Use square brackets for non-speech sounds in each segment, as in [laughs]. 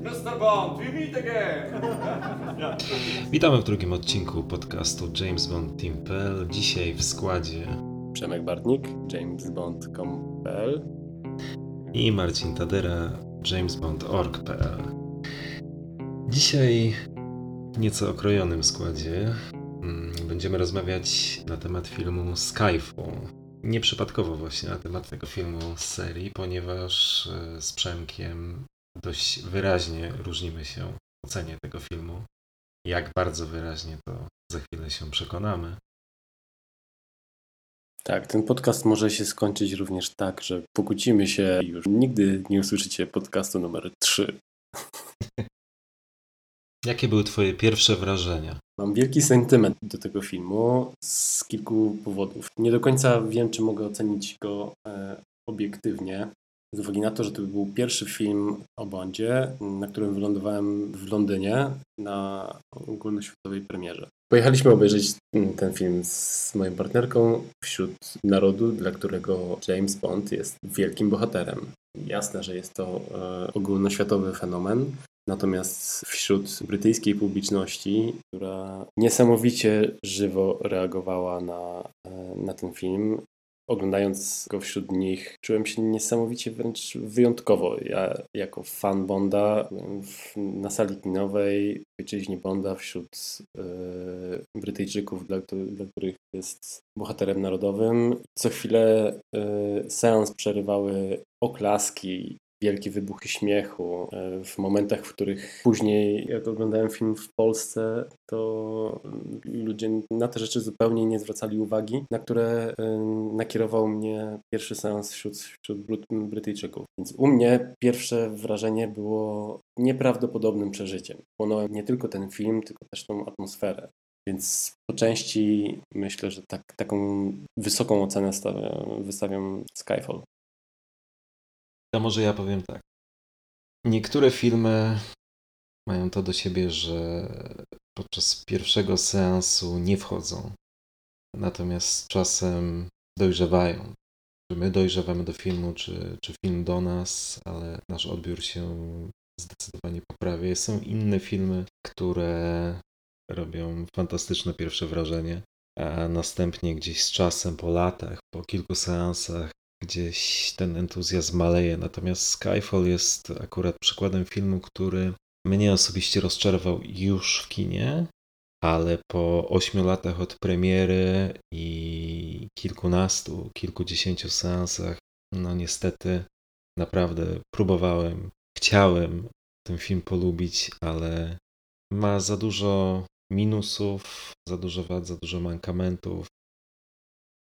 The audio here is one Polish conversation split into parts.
Mr. Bond, we meet again! Witamy w drugim odcinku podcastu James Bond Team.pl. Dzisiaj w składzie Przemek Bartnik, jamesbond.com.pl i Marcin Tadera, jamesbond.org.pl. Dzisiaj w nieco okrojonym składzie mm, będziemy rozmawiać na temat filmu Skyfall. Nieprzypadkowo właśnie na temat tego filmu z serii, ponieważ e, z Przemkiem dość wyraźnie różnimy się w ocenie tego filmu. Jak bardzo wyraźnie to za chwilę się przekonamy. Tak, ten podcast może się skończyć również tak, że pokłócimy się i już nigdy nie usłyszycie podcastu numer 3. [laughs] Jakie były Twoje pierwsze wrażenia? Mam wielki sentyment do tego filmu z kilku powodów. Nie do końca wiem, czy mogę ocenić go e, obiektywnie, z uwagi na to, że to był pierwszy film o Bondzie, na którym wylądowałem w Londynie na ogólnoświatowej premierze. Pojechaliśmy obejrzeć ten film z moją partnerką wśród narodu, dla którego James Bond jest wielkim bohaterem. Jasne, że jest to e, ogólnoświatowy fenomen, Natomiast wśród brytyjskiej publiczności, która niesamowicie żywo reagowała na, e, na ten film, oglądając go wśród nich, czułem się niesamowicie wręcz wyjątkowo. Ja jako fan Bonda na sali kinowej, w ojczyźnie Bonda wśród e, Brytyjczyków, dla, dla, których jest bohaterem narodowym. Co chwilę e, seans przerywały oklaski wielkie wybuchy śmiechu. E, w momentach, w których później, jak oglądałem film w Polsce, to ludzie na te rzeczy zupełnie nie zwracali uwagi, na które e, nakierował mnie pierwszy seans wśród, wśród Brytyjczyków. Więc u mnie pierwsze wrażenie było nieprawdopodobnym przeżyciem. Płonąłem nie tylko ten film, tylko też tą atmosferę. Więc po części myślę, że tak, taką wysoką ocenę stawiam, wystawiam Skyfall. To może ja powiem tak. Niektóre filmy mają to do siebie, że podczas pierwszego seansu nie wchodzą. Natomiast czasem dojrzewają. Czy my dojrzewamy do filmu, czy, czy film do nas, ale nasz odbiór się zdecydowanie poprawia. Są inne filmy, które robią fantastyczne pierwsze wrażenie, a następnie gdzieś z czasem, po latach, po kilku seansach, gdzieś ten entuzjazm maleje. Natomiast Skyfall jest akurat przykładem filmu, który mnie osobiście rozczarował już w kinie, ale po ośmiu latach od premiery i kilkunastu, kilkudziesięciu seansach, no niestety naprawdę próbowałem, chciałem ten film polubić, ale ma za dużo minusów, za dużo wad, za dużo mankamentów,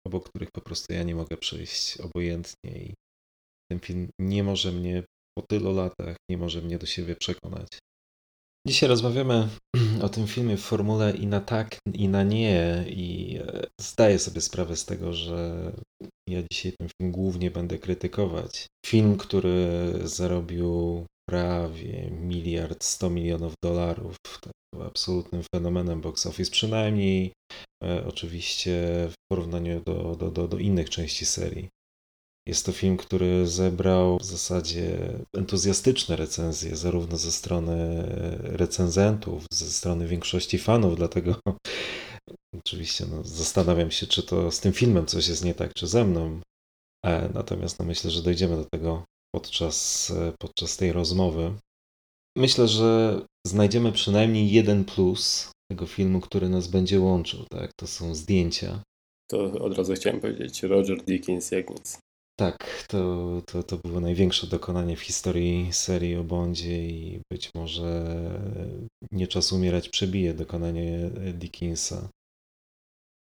obok których po prostu ja nie mogę przejść obojętnie i ten film nie może mnie po tylu latach, nie może mnie do siebie przekonać. Dzisiaj rozmawiamy [clears throat] o tym filmie w formule i na tak, i na nie, i e, zdaję sobie sprawę z tego, że ja dzisiaj ten film głównie będę krytykować. Film, który zarobił prawie miliard sto milionów dolarów, tak, był absolutnym fenomenem box office, przynajmniej e, oczywiście w porównaniu do, do, do, do innych części serii. Jest to film, który zebrał w zasadzie entuzjastyczne recenzje, zarówno ze strony recenzentów, ze strony większości fanów, dlatego [laughs] oczywiście no, zastanawiam się, czy to z tym filmem coś jest nie tak, czy ze mną. E, natomiast no, myślę, że dojdziemy do tego podczas, podczas tej rozmowy. Myślę, że znajdziemy przynajmniej jeden plus tego filmu, który nas będzie łączył. Tak? To są zdjęcia. To od razu chciałem powiedzieć Roger Dickens jak nic. Tak, to, to, to było największe dokonanie w historii serii o Bondzie i być może nie czas umierać przebije dokonanie Dickinsa.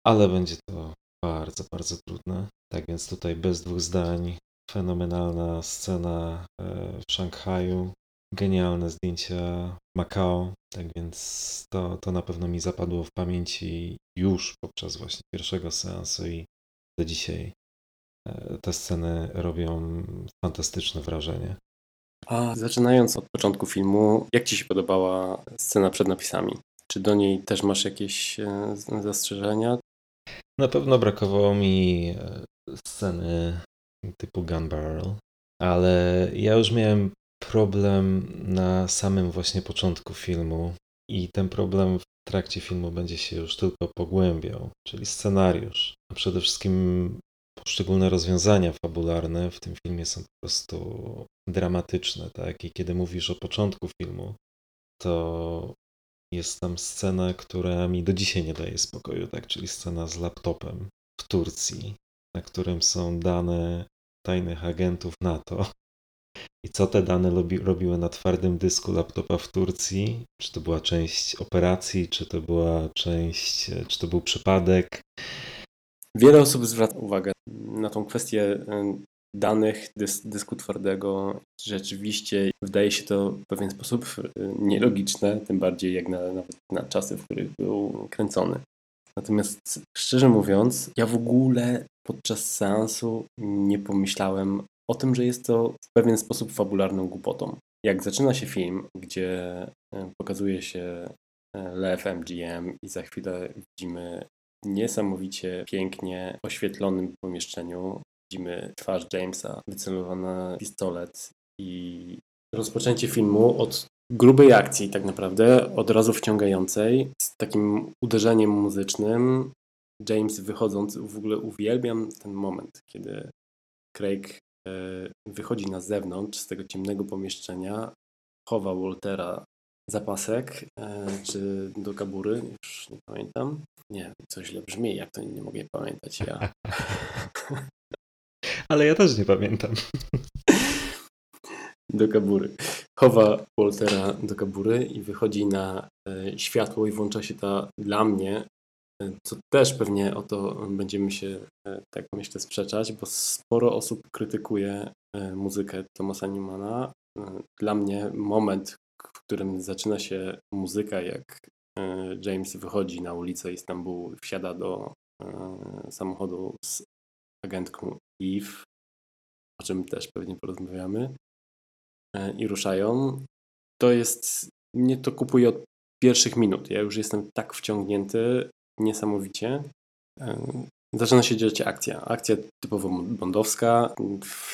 Ale będzie to bardzo, bardzo trudne. Tak więc tutaj bez dwóch zdań fenomenalna scena e, w Szanghaju, genialne zdjęcia Macao, tak więc to, to na pewno mi zapadło w pamięci już podczas właśnie pierwszego seansu i do dzisiaj e, te sceny robią fantastyczne wrażenie. A zaczynając od początku filmu, jak Ci się podobała scena przed napisami? Czy do niej też masz jakieś e, zastrzeżenia? Na pewno brakowało mi sceny typu Gun Barrel, ale ja już miałem problem na samym właśnie początku filmu i ten problem w trakcie filmu będzie się już tylko pogłębiał, czyli scenariusz. A przede wszystkim poszczególne rozwiązania fabularne w tym filmie są po prostu dramatyczne, tak? I kiedy mówisz o początku filmu, to jest tam scena, która mi do dzisiaj nie daje spokoju, tak? Czyli scena z laptopem w Turcji, na którym są dane tajnych agentów NATO. I co te dane robi, robiły na twardym dysku laptopa w Turcji? Czy to była część operacji, czy to była część, czy to był przypadek? Wiele osób zwraca uwagę na tą kwestię danych dys dysku twardego. Rzeczywiście wydaje się to w pewien sposób nielogiczne, tym bardziej jak na, na czasy, w których był kręcony. Natomiast szczerze mówiąc, ja w ogóle podczas seansu nie pomyślałem o tym, że jest to w pewien sposób fabularną głupotą. Jak zaczyna się film, gdzie e, pokazuje się e, Lew MGM i za chwilę widzimy niesamowicie pięknie oświetlonym pomieszczeniu. Widzimy twarz Jamesa, wycelowany pistolet i rozpoczęcie filmu od grubej akcji tak naprawdę, od razu wciągającej, z takim uderzeniem muzycznym. James wychodząc, w ogóle uwielbiam ten moment, kiedy Craig e, wychodzi na zewnątrz z tego ciemnego pomieszczenia, chowa Waltera zapasek, e, czy do kabury, już nie pamiętam. Nie, coś źle brzmi, jak to nie mogę pamiętać ja. [laughs] Ale ja też nie pamiętam. Do kabury. Chowa Waltera do kabury i wychodzi na e, światło i włącza się ta dla mnie, e, co też pewnie o to będziemy się tak myślę sprzeczać, bo sporo osób krytykuje muzykę Thomasa Newmana. Dla mnie moment, w którym zaczyna się muzyka, jak e, James wychodzi na ulicę Istambułu, wsiada do e, samochodu z agentką Eve, o czym też pewnie porozmawiamy, e, i ruszają. To jest, mnie to kupuje od pierwszych minut. Ja już jestem tak wciągnięty niesamowicie. Zaczyna się dziać akcja. Akcja typowo bondowska,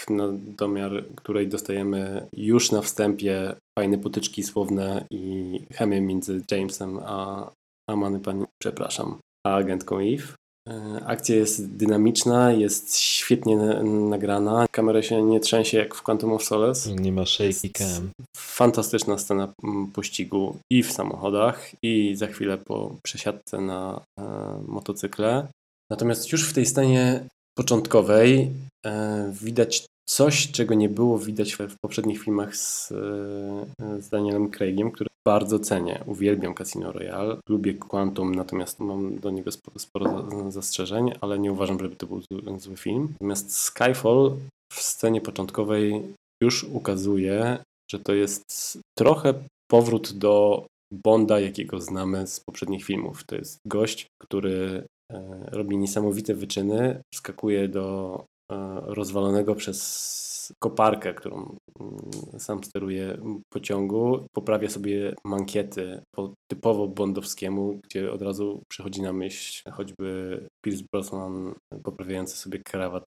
na domiar której dostajemy już na wstępie fajne potyczki słowne i chemię między Jamesem a, a Manny Pani, przepraszam, a agentką Eve. E, akcja jest dynamiczna, jest świetnie nagrana. Kamera się nie trzęsie jak w Quantum of Solace. Nie ma shaky cam. Fantastyczna scena pościgu i w samochodach, i za chwilę po przesiadce na e, motocykle. Natomiast już w tej scenie początkowej e, widać coś, czego nie było widać w, poprzednich filmach z, e, z Danielem Craigiem, który bardzo cenię. Uwielbiam Casino Royale, lubię Quantum, natomiast mam do niego sporo, zastrzeżeń, ale nie uważam, żeby to był zły, film. Natomiast Skyfall w scenie początkowej już ukazuje, że to jest trochę powrót do Bonda, jakiego znamy z poprzednich filmów. To jest gość, który E, robi niesamowite wyczyny, skakuje do e, rozwalonego przez koparkę, którą mm, sam steruje pociągu, poprawia sobie mankiety po typowo bondowskiemu, gdzie od razu przychodzi na myśl choćby Pierce Brosnan poprawiający sobie krawat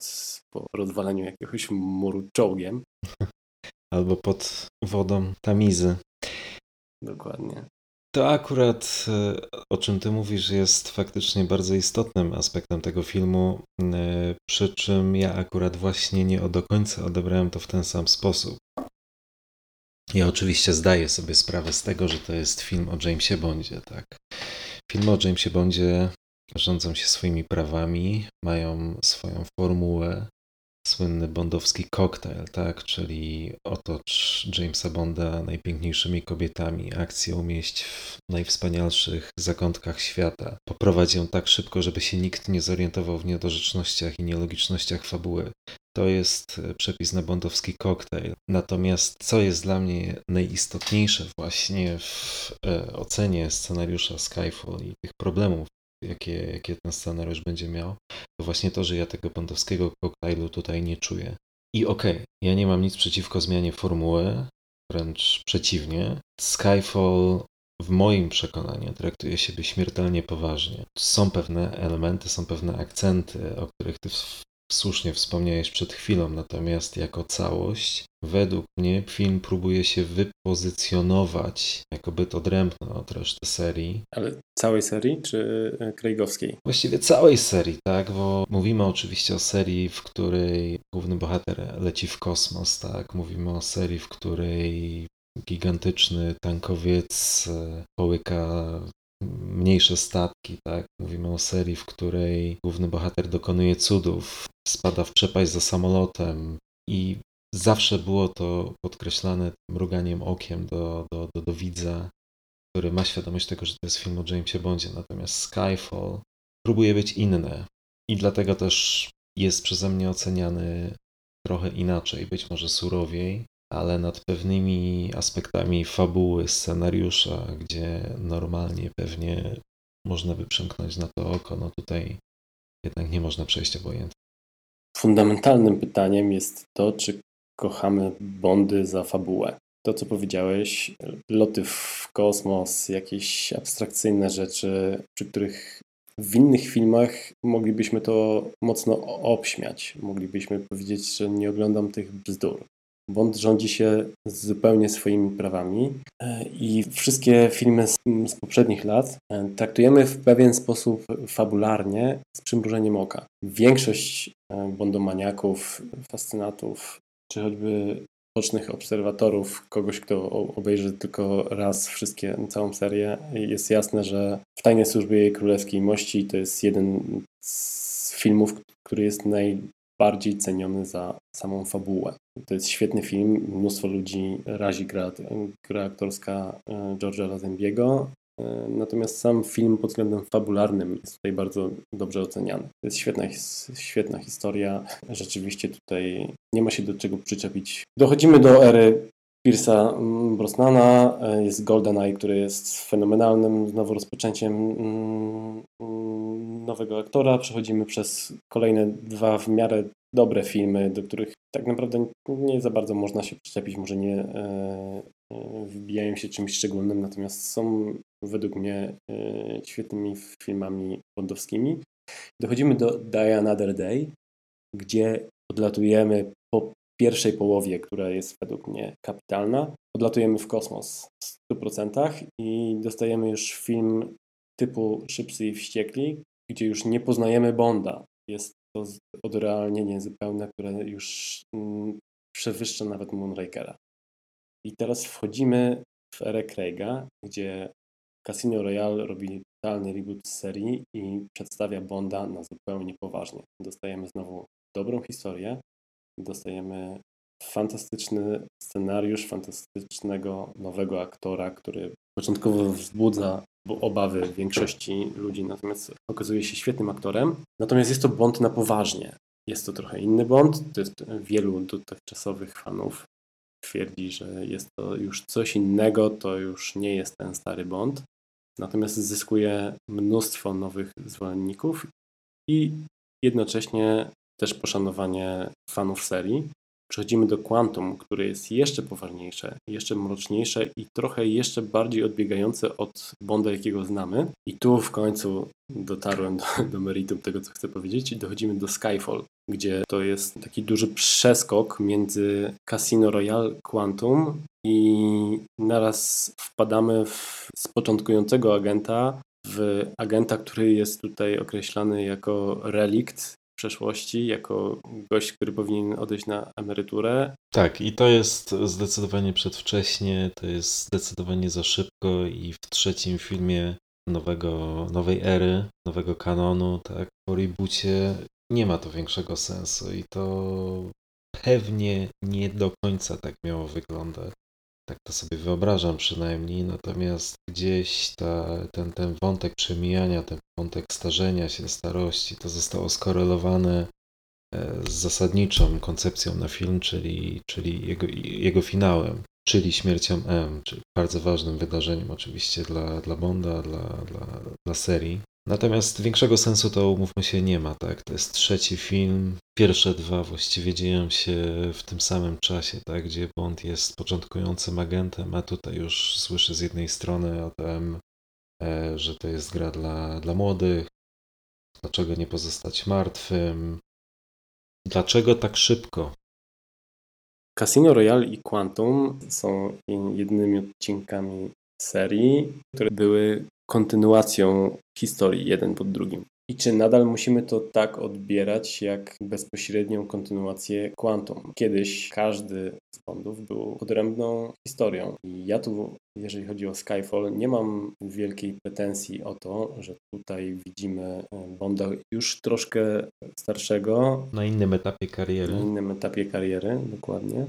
po rozwaleniu jakiegoś muru czołgiem. [laughs] Albo pod wodą tamizy. Dokładnie. To akurat, e, o czym ty mówisz, jest faktycznie bardzo istotnym aspektem tego filmu, e, przy czym ja akurat właśnie nie do końca odebrałem to w ten sam sposób. Ja oczywiście zdaję sobie sprawę z tego, że to jest film o Jamesie Bondzie, tak. Filmy o Jamesie Bondzie rządzą się swoimi prawami, mają swoją formułę, słynny bondowski koktajl, tak? Czyli otocz Jamesa Bonda najpiękniejszymi kobietami, akcję umieść w najwspanialszych zakątkach świata. Poprowadź ją tak szybko, żeby się nikt nie zorientował w niedorzecznościach i nielogicznościach fabuły. To jest e, przepis na bondowski koktajl. Natomiast co jest dla mnie najistotniejsze właśnie w e, ocenie scenariusza Skyfall i tych problemów, jakie, jakie ten scenariusz będzie miał, to właśnie to, że ja tego bondowskiego koktajlu tutaj nie czuję. I okej, okay, ja nie mam nic przeciwko zmianie formuły, wręcz przeciwnie. Skyfall w moim przekonaniu traktuje siebie śmiertelnie poważnie. Są pewne elementy, są pewne akcenty, o których ty słusznie wspomniałeś przed chwilą, natomiast jako całość, według mnie film próbuje się wypozycjonować, jakoby to odrębne od reszty serii. Ale całej serii, czy e, Craigowskiej? Właściwie całej serii, tak, bo mówimy oczywiście o serii, w której główny bohater leci w kosmos, tak, mówimy o serii, w której gigantyczny tankowiec e, połyka mniejsze statki, tak? Mówimy o serii, w której główny bohater dokonuje cudów, spada w przepaść za samolotem i zawsze było to podkreślane mruganiem okiem do, do, do, do widza, który ma świadomość tego, że to jest film o Jamesie Bondzie, natomiast Skyfall próbuje być inne i dlatego też jest przeze mnie oceniany trochę inaczej, być może surowiej, ale nad pewnymi aspektami fabuły, scenariusza, gdzie normalnie pewnie można by przymknąć na to oko, no tutaj jednak nie można przejść obojętnie. Fundamentalnym pytaniem jest to, czy kochamy Bondy za fabułę. To, co powiedziałeś, loty w kosmos, jakieś abstrakcyjne rzeczy, przy których w innych filmach moglibyśmy to mocno obśmiać. Moglibyśmy powiedzieć, że nie oglądam tych bzdur. Bond rządzi się zupełnie swoimi prawami e, i wszystkie filmy z, z, poprzednich lat e, traktujemy w pewien sposób fabularnie z przymrużeniem oka. Większość e, bondomaniaków, fascynatów, czy choćby bocznych obserwatorów, kogoś, kto obejrzy tylko raz wszystkie, całą serię, jest jasne, że w Tajnej Służbie Królewskiej Mości to jest jeden z filmów, który jest naj, bardziej ceniony za samą fabułę. To jest świetny film, mnóstwo ludzi razi gra, gra aktorska e, George'a Lazenbiego, e, natomiast sam film pod względem fabularnym jest tutaj bardzo dobrze oceniany. To jest świetna, świetna historia, rzeczywiście tutaj nie ma się do czego przyczepić. Dochodzimy do ery Pierce'a Brosnana, e, jest GoldenEye, który jest fenomenalnym znowu rozpoczęciem mm, nowego aktora. Przechodzimy przez kolejne dwa w miarę dobre filmy, do których tak naprawdę nie za bardzo można się przyczepić, może nie e, e, wybijają się czymś szczególnym, natomiast są według mnie świetnymi filmami bondowskimi. Dochodzimy do Die Another Day, gdzie odlatujemy po pierwszej połowie, która jest według mnie kapitalna, odlatujemy w kosmos w 100% i dostajemy już film typu Szybcy i Wściekli, gdzie już nie poznajemy Bonda. Jest to odrealnienie zupełne, które już mm, przewyższa nawet Moonrakera. I teraz wchodzimy w erę Craiga, gdzie Casino Royale robi totalny reboot serii i przedstawia Bonda na zupełnie poważnie. Dostajemy znowu dobrą historię, dostajemy fantastyczny scenariusz, fantastycznego nowego aktora, który początkowo wzbudza obawy większości ludzi, natomiast okazuje się świetnym aktorem. Natomiast jest to Bond na poważnie. Jest to trochę inny jest wielu dotychczasowych fanów twierdzi, że jest to już coś innego, to już nie jest ten stary Bond. Natomiast zyskuje mnóstwo nowych zwolenników i jednocześnie też poszanowanie fanów serii. Przechodzimy do Quantum, które jest jeszcze poważniejsze, jeszcze mroczniejsze i trochę jeszcze bardziej odbiegające od Bonda, jakiego znamy. I tu w końcu dotarłem do, [laughs] do meritum tego, co chcę powiedzieć, i dochodzimy do Skyfall, gdzie to jest taki duży przeskok między Casino Royale Quantum i naraz wpadamy w, z początkującego agenta w agenta, który jest tutaj określany jako relikt przeszłości, jako gość, który powinien odejść na emeryturę. Tak, i to jest zdecydowanie przedwcześnie, to jest zdecydowanie za szybko i w trzecim filmie nowego, nowej ery, nowego kanonu, tak, po reboocie nie ma to większego sensu i to pewnie nie do końca tak miało wyglądać. Tak to sobie wyobrażam przynajmniej, natomiast gdzieś ta, ten, ten wątek przemijania, ten wątek starzenia się, starości, to zostało skorelowane e, z zasadniczą koncepcją na film, czyli, czyli jego, jego finałem, czyli śmiercią M, czyli bardzo ważnym wydarzeniem oczywiście dla, dla Bonda, dla, dla, dla serii. Natomiast większego sensu to umówmy się nie ma, tak? To jest trzeci film. Pierwsze dwa właściwie dzieją się w tym samym czasie, tak? Gdzie Bond jest początkującym agentem, a tutaj już słyszę z jednej strony o tym, e, że to jest gra dla, dla młodych, dlaczego nie pozostać martwym. Dlaczego tak szybko? Casino Royale i Quantum są jedynymi odcinkami serii, które były kontynuacją historii jeden pod drugim. I czy nadal musimy to tak odbierać jak bezpośrednią kontynuację Quantum? Kiedyś każdy z Bondów był odrębną historią. I ja tu, jeżeli chodzi o Skyfall, nie mam wielkiej pretensji o to, że tutaj widzimy e, Bonda już troszkę starszego. Na innym etapie kariery. Na innym etapie kariery, dokładnie.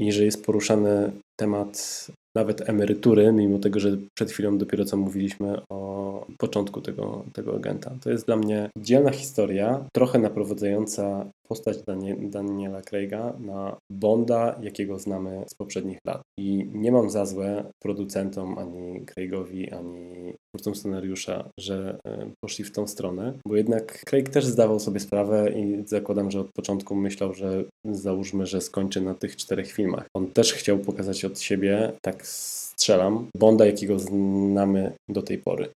I że jest poruszany temat nawet emerytury, mimo tego, że przed chwilą dopiero co mówiliśmy o początku tego, tego agenta. To jest dla mnie dzielna historia, trochę naprowadzająca postać Daniela Craiga na Bonda, jakiego znamy z poprzednich lat. I nie mam za złe producentom, ani Craigowi, ani twórcom scenariusza, że e, poszli w tą stronę, bo jednak Craig też zdawał sobie sprawę i zakładam, że od początku myślał, że załóżmy, że skończy na tych czterech filmach. On też chciał pokazać od siebie, tak strzelam, Bonda, jakiego znamy do tej pory.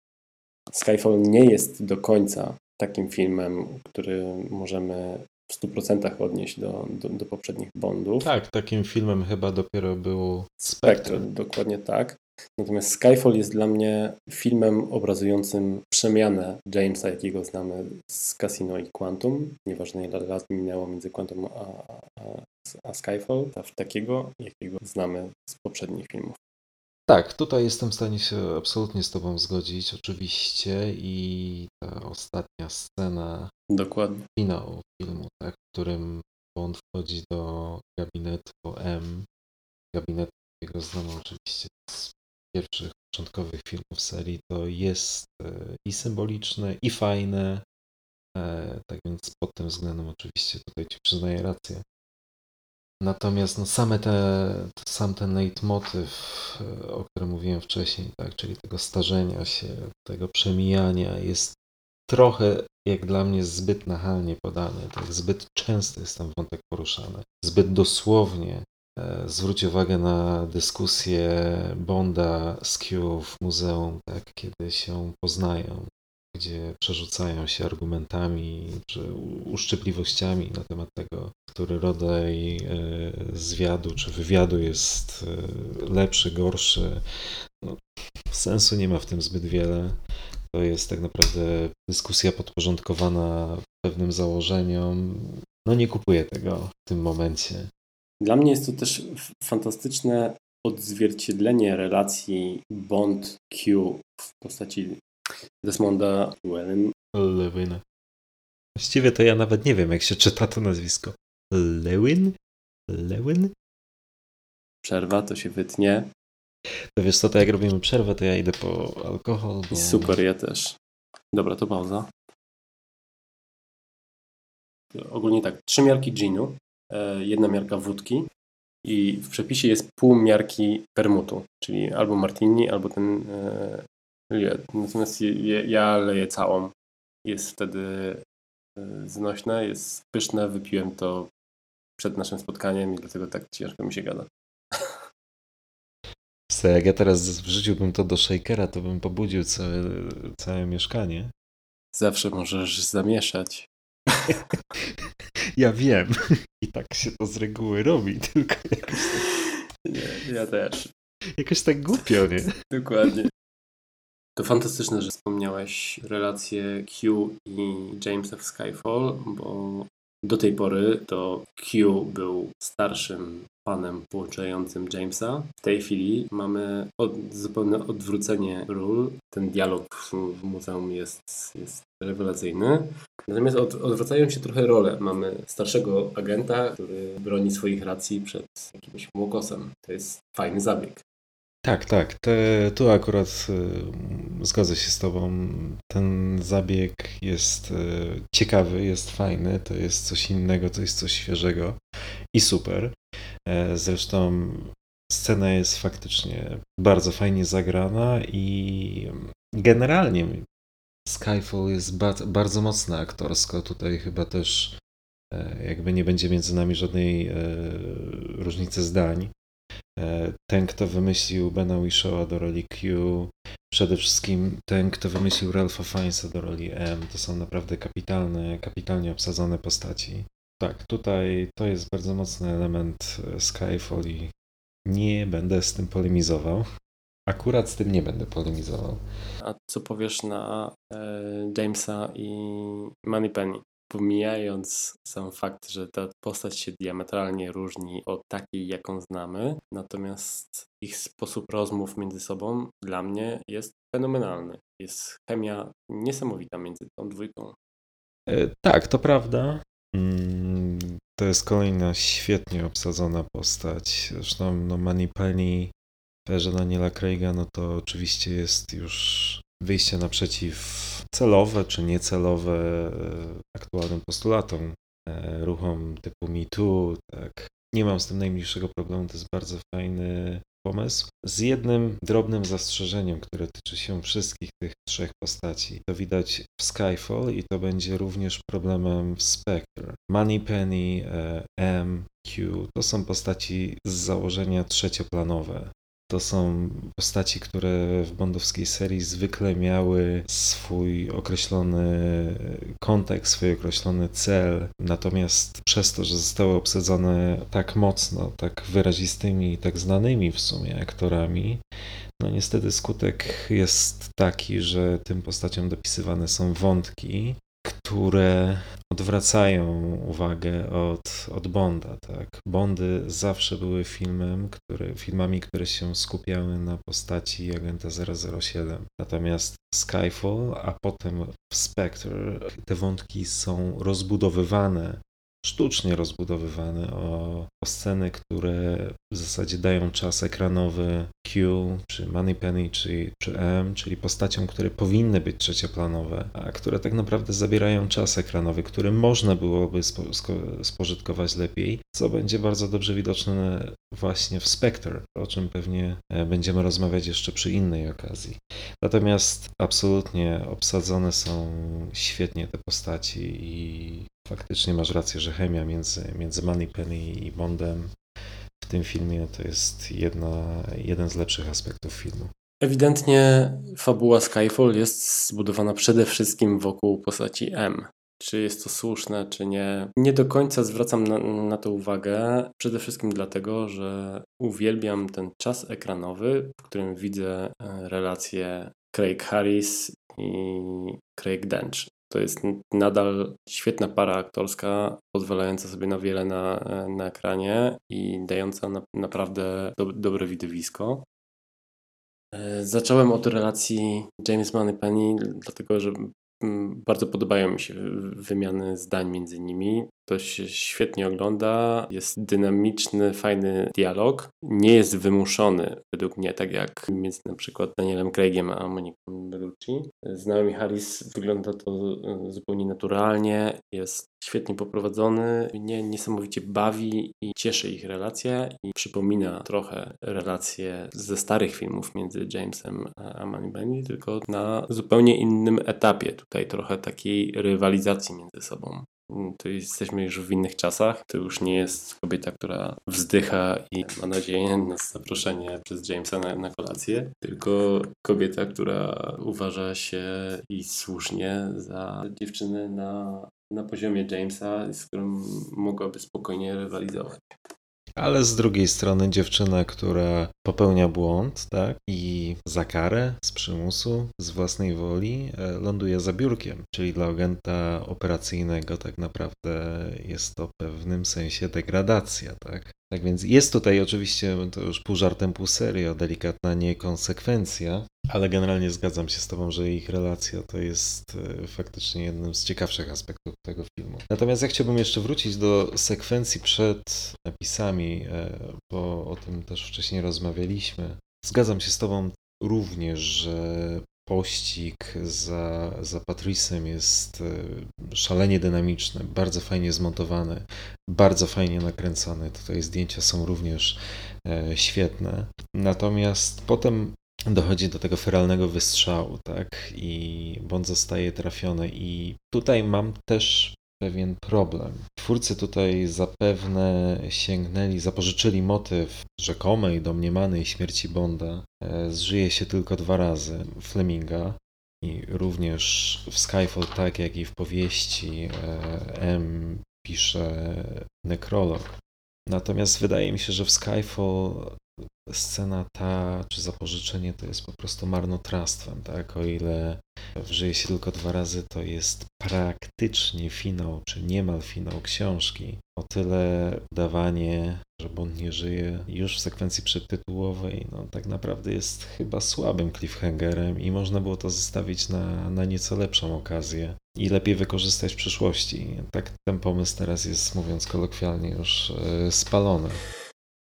Skyfall nie jest do końca takim filmem, który możemy w 100% odnieść do, do, do, poprzednich Bondów. Tak, takim filmem chyba dopiero był Spectre. Dokładnie tak. Natomiast Skyfall jest dla mnie filmem obrazującym przemianę Jamesa, jakiego znamy z Casino i Quantum. Nieważne ile lat minęło między Quantum a, a, a Skyfall, w takiego, jakiego znamy z poprzednich filmów. Tak, tutaj jestem w stanie się absolutnie z Tobą zgodzić, oczywiście. I ta ostatnia scena Dokładnie. finału filmu, tak, w którym Bond wchodzi do gabinetu M. Gabinet, jego znamy oczywiście z pierwszych początkowych filmów serii, to jest e, i symboliczne, i fajne. E, tak więc pod tym względem oczywiście tutaj Ci przyznaję rację. Natomiast no, same te, sam ten leitmotyw, e, o którym mówiłem wcześniej, tak, czyli tego starzenia się, tego przemijania, jest trochę jak dla mnie zbyt nachalnie podany. Tak, zbyt często jest tam wątek poruszany. Zbyt dosłownie. E, zwróć uwagę na dyskusję Bonda z Q w muzeum, tak, kiedy się poznają gdzie przerzucają się argumentami czy uszczypliwościami na temat tego, który rodzaj e, zwiadu czy wywiadu jest e, lepszy, gorszy. No, sensu nie ma w tym zbyt wiele. To jest tak naprawdę dyskusja podporządkowana pewnym założeniom. No nie kupuję tego w tym momencie. Dla mnie jest to też fantastyczne odzwierciedlenie relacji Bond-Q w postaci Desmonda Llewellyn. Lewin. Właściwie to ja nawet nie wiem, jak się czyta to nazwisko. Lewin? Lewin? Przerwa, to się wytnie. To wiesz co, to jak robimy przerwę, to ja idę po alkohol. Bo... Super, ja też. Dobra, to pauza. Ogólnie tak, trzy miarki ginu, e, jedna miarka wódki i w przepisie jest pół miarki permutu, czyli albo martini, albo ten e, Natomiast je, ja leję całą. Jest wtedy e, znośne, jest pyszne. Wypiłem to przed naszym spotkaniem i dlatego tak ciężko mi się gada. [laughs] Co, jak ja teraz wrzuciłbym to do shakera, to bym pobudził całe, całe mieszkanie. Zawsze możesz zamieszać. [laughs] ja wiem. [laughs] I tak się to z reguły robi, tylko jakoś tak... Nie, ja też. Jakoś tak głupio, nie? Dokładnie. To fantastyczne, że wspomniałeś relację Q i Jamesa w Skyfall, bo do tej pory to Q był starszym panem pouczającym Jamesa. W tej chwili mamy od, zupełne odwrócenie ról. Ten dialog w muzeum jest, jest rewelacyjny. Natomiast od, odwracają się trochę role. Mamy starszego agenta, który broni swoich racji przed jakimś młokosem. To jest fajny zabieg. Tak, tak. Te, tu akurat y, zgodzę się z Tobą. Ten zabieg jest y, ciekawy, jest fajny. To jest coś innego, to jest coś świeżego i super. E, zresztą scena jest faktycznie bardzo fajnie zagrana i generalnie Skyfall jest ba bardzo mocne aktorsko. Tutaj chyba też e, jakby nie będzie między nami żadnej e, różnicy zdań. E, ten, kto wymyślił Bena Wishowa do roli Q, przede wszystkim ten, kto wymyślił Ralpha Fiennesa do roli M, to są naprawdę kapitalne, kapitalnie obsadzone postaci. Tak, tutaj to jest bardzo mocny element e, Skyfall i nie będę z tym polemizował. Akurat z tym nie będę polemizował. A co powiesz na e, Jamesa i Moneypenny? Pomijając sam fakt, że ta postać się diametralnie różni od takiej, jaką znamy, natomiast ich sposób rozmów między sobą dla mnie jest fenomenalny. Jest chemia niesamowita między tą dwójką. E, tak, to prawda. Mm, To jest kolejna świetnie obsadzona postać. Zresztą no, Moneypenny w erze Daniela Craiga, no to oczywiście jest już wyjście naprzeciw celowe czy niecelowe e, aktualnym postulatom, e, ruchom typu MeToo, tak. Nie mam z tym najmniejszego problemu, to jest bardzo fajny pomysł. Z jednym drobnym zastrzeżeniem, które tyczy się wszystkich tych trzech postaci. To widać w Skyfall i to będzie również problemem w Spectre. Moneypenny, e, M, Q to są postaci z założenia trzecioplanowe. To są postaci, które w bondowskiej serii zwykle miały swój określony kontekst, swój określony cel, natomiast przez to, że zostały obsadzone tak mocno, tak wyrazistymi i tak znanymi w sumie aktorami, no niestety skutek jest taki, że tym postaciom dopisywane są wątki, które odwracają uwagę od, od Bonda. Tak? Bondy zawsze były filmem, które, filmami, które się skupiały na postaci agenta 007. Natomiast Skyfall, a potem Spectre, te wątki są rozbudowywane sztucznie rozbudowywane o, o sceny, które w zasadzie dają czas ekranowy Q, czy Moneypenny, czy, czy M, czyli postaciom, które powinny być trzecioplanowe, a które tak naprawdę zabierają czas ekranowy, który można byłoby spo, spożytkować lepiej, co będzie bardzo dobrze widoczne właśnie w Spectre, o czym pewnie e, będziemy rozmawiać jeszcze przy innej okazji. Natomiast absolutnie obsadzone są świetnie te postaci i faktycznie masz rację, że chemia między, między Moneypenny i Bondem w tym filmie to jest jedna, jeden z lepszych aspektów filmu. Ewidentnie fabuła Skyfall jest zbudowana przede wszystkim wokół postaci M. Czy jest to słuszne, czy nie? Nie do końca zwracam na, na to uwagę. Przede wszystkim dlatego, że uwielbiam ten czas ekranowy, w którym widzę e, relację Craig Harris i Craig Dench. To jest nadal świetna para aktorska, pozwalająca sobie na wiele na, na ekranie i dająca na, naprawdę do, dobre widowisko. E, Zacząłem od relacji James Moneypenny, dlatego że bardzo podobają mi się wymiany zdań między nimi. To się świetnie ogląda, jest dynamiczny, fajny dialog. Nie jest wymuszony według mnie, tak jak między na przykład Danielem Craigiem a Moniką Bellucci. Z Naomi Harris wygląda to e, zupełnie naturalnie, jest świetnie poprowadzony, mnie niesamowicie bawi i cieszy ich relacja i przypomina trochę relacje ze starych filmów między Jamesem a Moneypenny, tylko na zupełnie innym etapie. Tutaj trochę takiej rywalizacji między sobą. Tu jesteśmy już w innych czasach. To już nie jest kobieta, która wzdycha i ma nadzieję na zaproszenie przez Jamesa na, na kolację, tylko kobieta, która uważa się i słusznie za dziewczynę na, na poziomie Jamesa, z którą mogłaby spokojnie rywalizować. Ale z drugiej strony dziewczyna, która popełnia błąd, tak, i za karę, z przymusu, z własnej woli, e, ląduje za biurkiem. Czyli dla agenta operacyjnego tak naprawdę jest to w pewnym sensie degradacja, tak. Tak więc jest tutaj oczywiście, to już pół żartem, pół serio, delikatna niekonsekwencja, ale generalnie zgadzam się z Tobą, że ich relacja to jest e, faktycznie jednym z ciekawszych aspektów tego filmu. Natomiast ja chciałbym jeszcze wrócić do sekwencji przed napisami, e, bo o tym też wcześniej rozmawialiśmy. Zgadzam się z Tobą również, że pościg za, za Patricem jest e, szalenie dynamiczny, bardzo fajnie zmontowany, bardzo fajnie nakręcony. Tutaj zdjęcia są również świetne. Natomiast potem dochodzi do tego feralnego wystrzału, tak? I Bond zostaje trafiony. I tutaj mam też pewien problem. Twórcy tutaj zapewne sięgnęli, zapożyczyli motyw rzekomej, domniemanej śmierci Bonda. E, Zżyje się tylko dwa razy Fleminga. I również w Skyfall, tak jak i w powieści e, M pisze nekrolog. Natomiast wydaje mi się, że w Skyfall scena ta, czy zapożyczenie to jest po prostu marnotrawstwem, tak? O ile żyje się tylko dwa razy, to jest praktycznie finał, czy niemal finał książki. O tyle udawanie, że Bond nie żyje już w sekwencji przedtytułowej, no tak naprawdę jest chyba słabym cliffhangerem i można było to zostawić na, na nieco lepszą okazję i lepiej wykorzystać w przyszłości. Tak ten pomysł teraz jest, mówiąc kolokwialnie, już yy, spalony.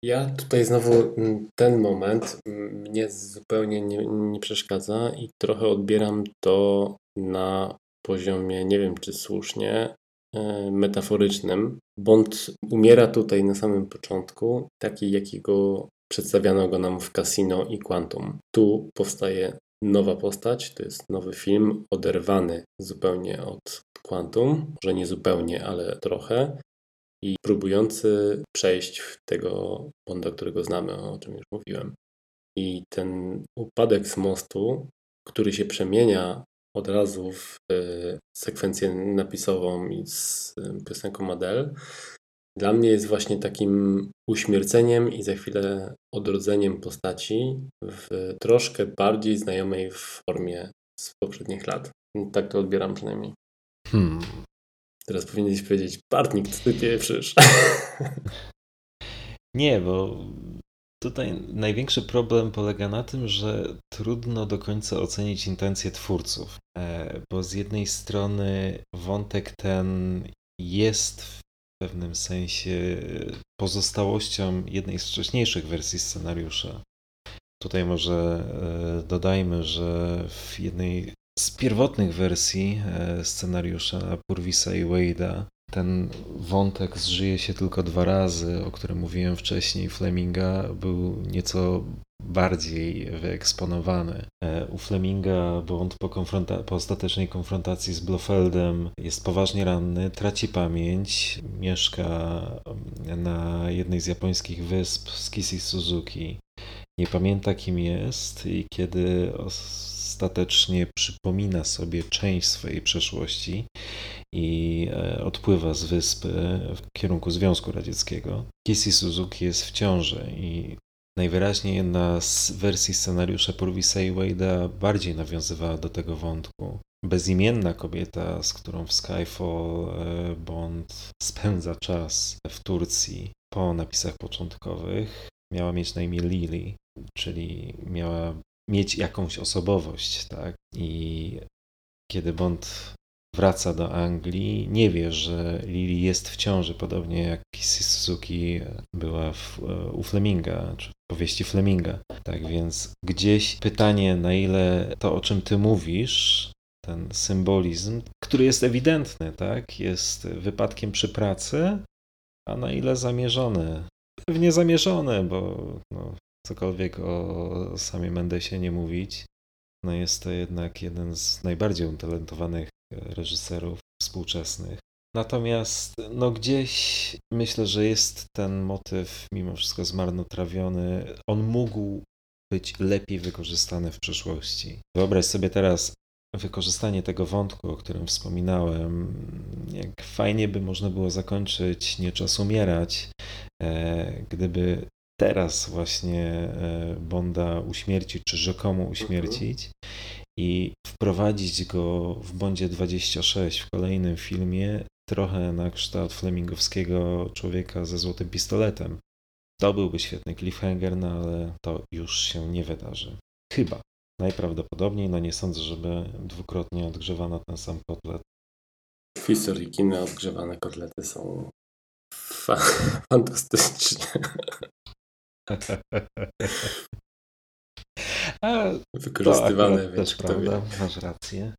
Ja tutaj znowu mm, ten moment mm, mnie zupełnie nie, nie przeszkadza i trochę odbieram to na poziomie, nie wiem czy słusznie, e, metaforycznym. Bond umiera tutaj na samym początku, taki jakiego przedstawiano go nam w Casino i Quantum. Tu powstaje nowa postać, to jest nowy film, oderwany zupełnie od Quantum, może nie zupełnie, ale trochę i próbujący przejść w tego Bonda, którego znamy, o czym już mówiłem. I ten upadek z mostu, który się przemienia od razu w e, sekwencję napisową i z e, piosenką Adele, dla mnie jest właśnie takim uśmierceniem i za chwilę odrodzeniem postaci w troszkę bardziej znajomej formie z poprzednich lat. Tak to odbieram przynajmniej. Hmm. Teraz powinieneś powiedzieć, Bartnik, co ty pieprzysz? [laughs] Nie, bo tutaj największy problem polega na tym, że trudno do końca ocenić intencje twórców, e, bo z jednej strony wątek ten jest w pewnym sensie pozostałością jednej z wcześniejszych wersji scenariusza. Tutaj może e, dodajmy, że w jednej z pierwotnych wersji e, scenariusza Purvisa i Wade'a ten wątek zżyje się tylko dwa razy, o którym mówiłem wcześniej, Fleminga był nieco bardziej wyeksponowany. E, u Fleminga Bond po, konfronta- po ostatecznej konfrontacji z Blofeldem jest poważnie ranny, traci pamięć, mieszka na jednej z japońskich wysp z Kisi Suzuki. Nie pamięta kim jest i kiedy ostatecznie przypomina sobie część swojej przeszłości i e, odpływa z wyspy w kierunku Związku Radzieckiego. Kissy Suzuki jest w ciąży i najwyraźniej z wersji scenariusza Purvisa i Wade'a bardziej nawiązywała do tego wątku. Bezimienna kobieta, z którą w Skyfall e, Bond spędza czas w Turcji po napisach początkowych, miała mieć na imię Lily, czyli miała mieć jakąś osobowość, tak? I kiedy Bond wraca do Anglii, nie wie, że Lily jest w ciąży, podobnie jak Suzuki była w, u Fleminga, czy w powieści Fleminga. Tak więc gdzieś pytanie, na ile to, o czym ty mówisz, ten symbolizm, który jest ewidentny, tak, jest wypadkiem przy pracy, a na ile zamierzony. Pewnie zamierzony, bo no, cokolwiek o samie Mendesie nie mówić, no jest to jednak jeden z najbardziej utalentowanych reżyserów współczesnych. Natomiast no gdzieś myślę, że jest ten motyw mimo wszystko zmarnotrawiony. On mógł być lepiej wykorzystany w przyszłości. Wyobraź sobie teraz wykorzystanie tego wątku, o którym wspominałem, jak fajnie by można było zakończyć Nie czas umierać, e, gdyby teraz właśnie e, Bonda uśmiercić, czy rzekomo uśmiercić i wprowadzić go w Bondzie 26 w kolejnym filmie trochę na kształt flemingowskiego człowieka ze złotym pistoletem. To byłby świetny cliffhanger, no ale to już się nie wydarzy. Chyba. Najprawdopodobniej, no nie sądzę, żeby dwukrotnie odgrzewano ten sam kotlet. W historii kina odgrzewane kotlety są fa [laughs] fantastyczne. A, Wykorzystywane, to też prawda, masz rację.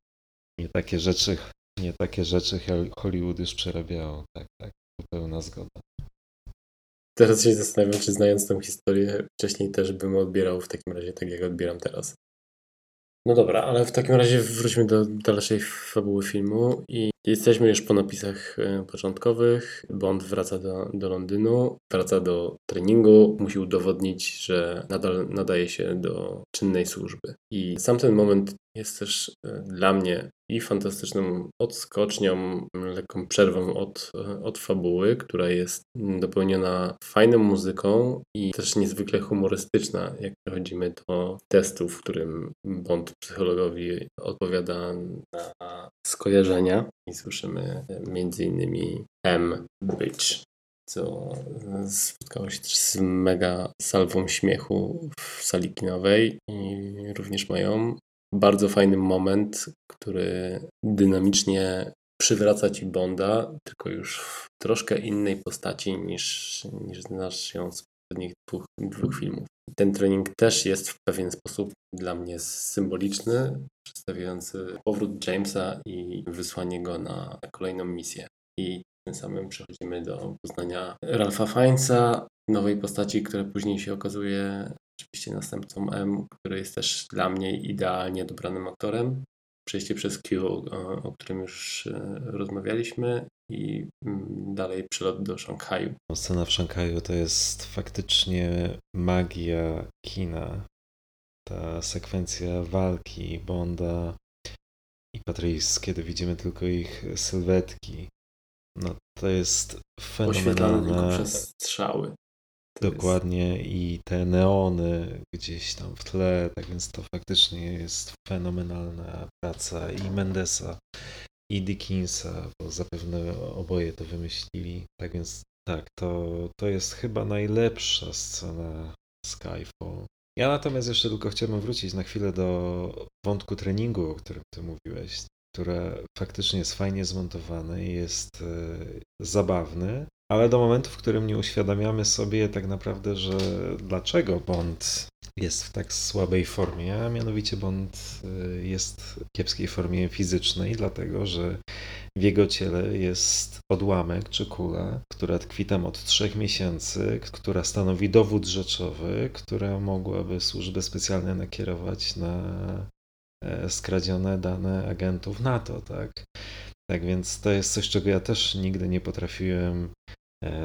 Nie takie rzeczy, nie takie rzeczy Hollywood już przerabiało, tak, tak, pełna zgoda. Teraz się zastanawiam, czy znając tą historię, wcześniej też bym odbierał w takim razie tak, jak odbieram teraz. No dobra, ale w takim razie wróćmy do dalszej fabuły filmu i jesteśmy już po napisach e, początkowych. Bond wraca do, do Londynu, wraca do treningu, musi udowodnić, że nadal nadaje się do czynnej służby. I sam ten moment jest też e, dla mnie i fantastyczną odskocznią, lekką przerwą od, e, od fabuły, która jest dopełniona fajną muzyką i też niezwykle humorystyczna, jak przechodzimy do testu, w którym Bond psychologowi odpowiada na skojarzenia i słyszymy między innymi M. Bridge co spotkało się też z mega salwą śmiechu w sali kinowej i również mają bardzo fajny moment, który dynamicznie przywraca ci Bonda, tylko już w troszkę innej postaci niż, niż znasz ją z poprzednich dwóch, dwóch filmów. Ten trening też jest w pewien sposób dla mnie symboliczny, przedstawiający powrót Jamesa i wysłanie go na kolejną misję. I tym samym przechodzimy do poznania Ralpha Fiennesa, nowej postaci, która później się okazuje oczywiście następcą M, który jest też dla mnie idealnie dobranym aktorem. Przejście przez Q, o którym już e, rozmawialiśmy, i mm, dalej przelot do Szanghaju. Scena w Szanghaju to jest faktycznie magia kina. Ta sekwencja walki Bonda i Patrice, kiedy widzimy tylko ich sylwetki, no to jest fenomenalne. przez strzały. Dokładnie i te neony gdzieś tam w tle, tak więc to faktycznie jest fenomenalna praca i Mendesa i Dickinsa, bo zapewne oboje to wymyślili. Tak więc tak, to, to jest chyba najlepsza scena Skyfall. Ja natomiast jeszcze tylko chciałbym wrócić na chwilę do wątku treningu, o którym ty mówiłeś które faktycznie jest fajnie zmontowane jest e, zabawny, ale do momentu, w którym nie uświadamiamy sobie tak naprawdę, że dlaczego Bond jest w tak słabej formie, a mianowicie Bond e, jest w kiepskiej formie fizycznej, dlatego że w jego ciele jest odłamek czy kula, która tkwi tam od trzech miesięcy, która stanowi dowód rzeczowy, która mogłaby służby specjalne nakierować na E, skradzione dane agentów NATO, tak? Tak więc to jest coś, czego ja też nigdy nie potrafiłem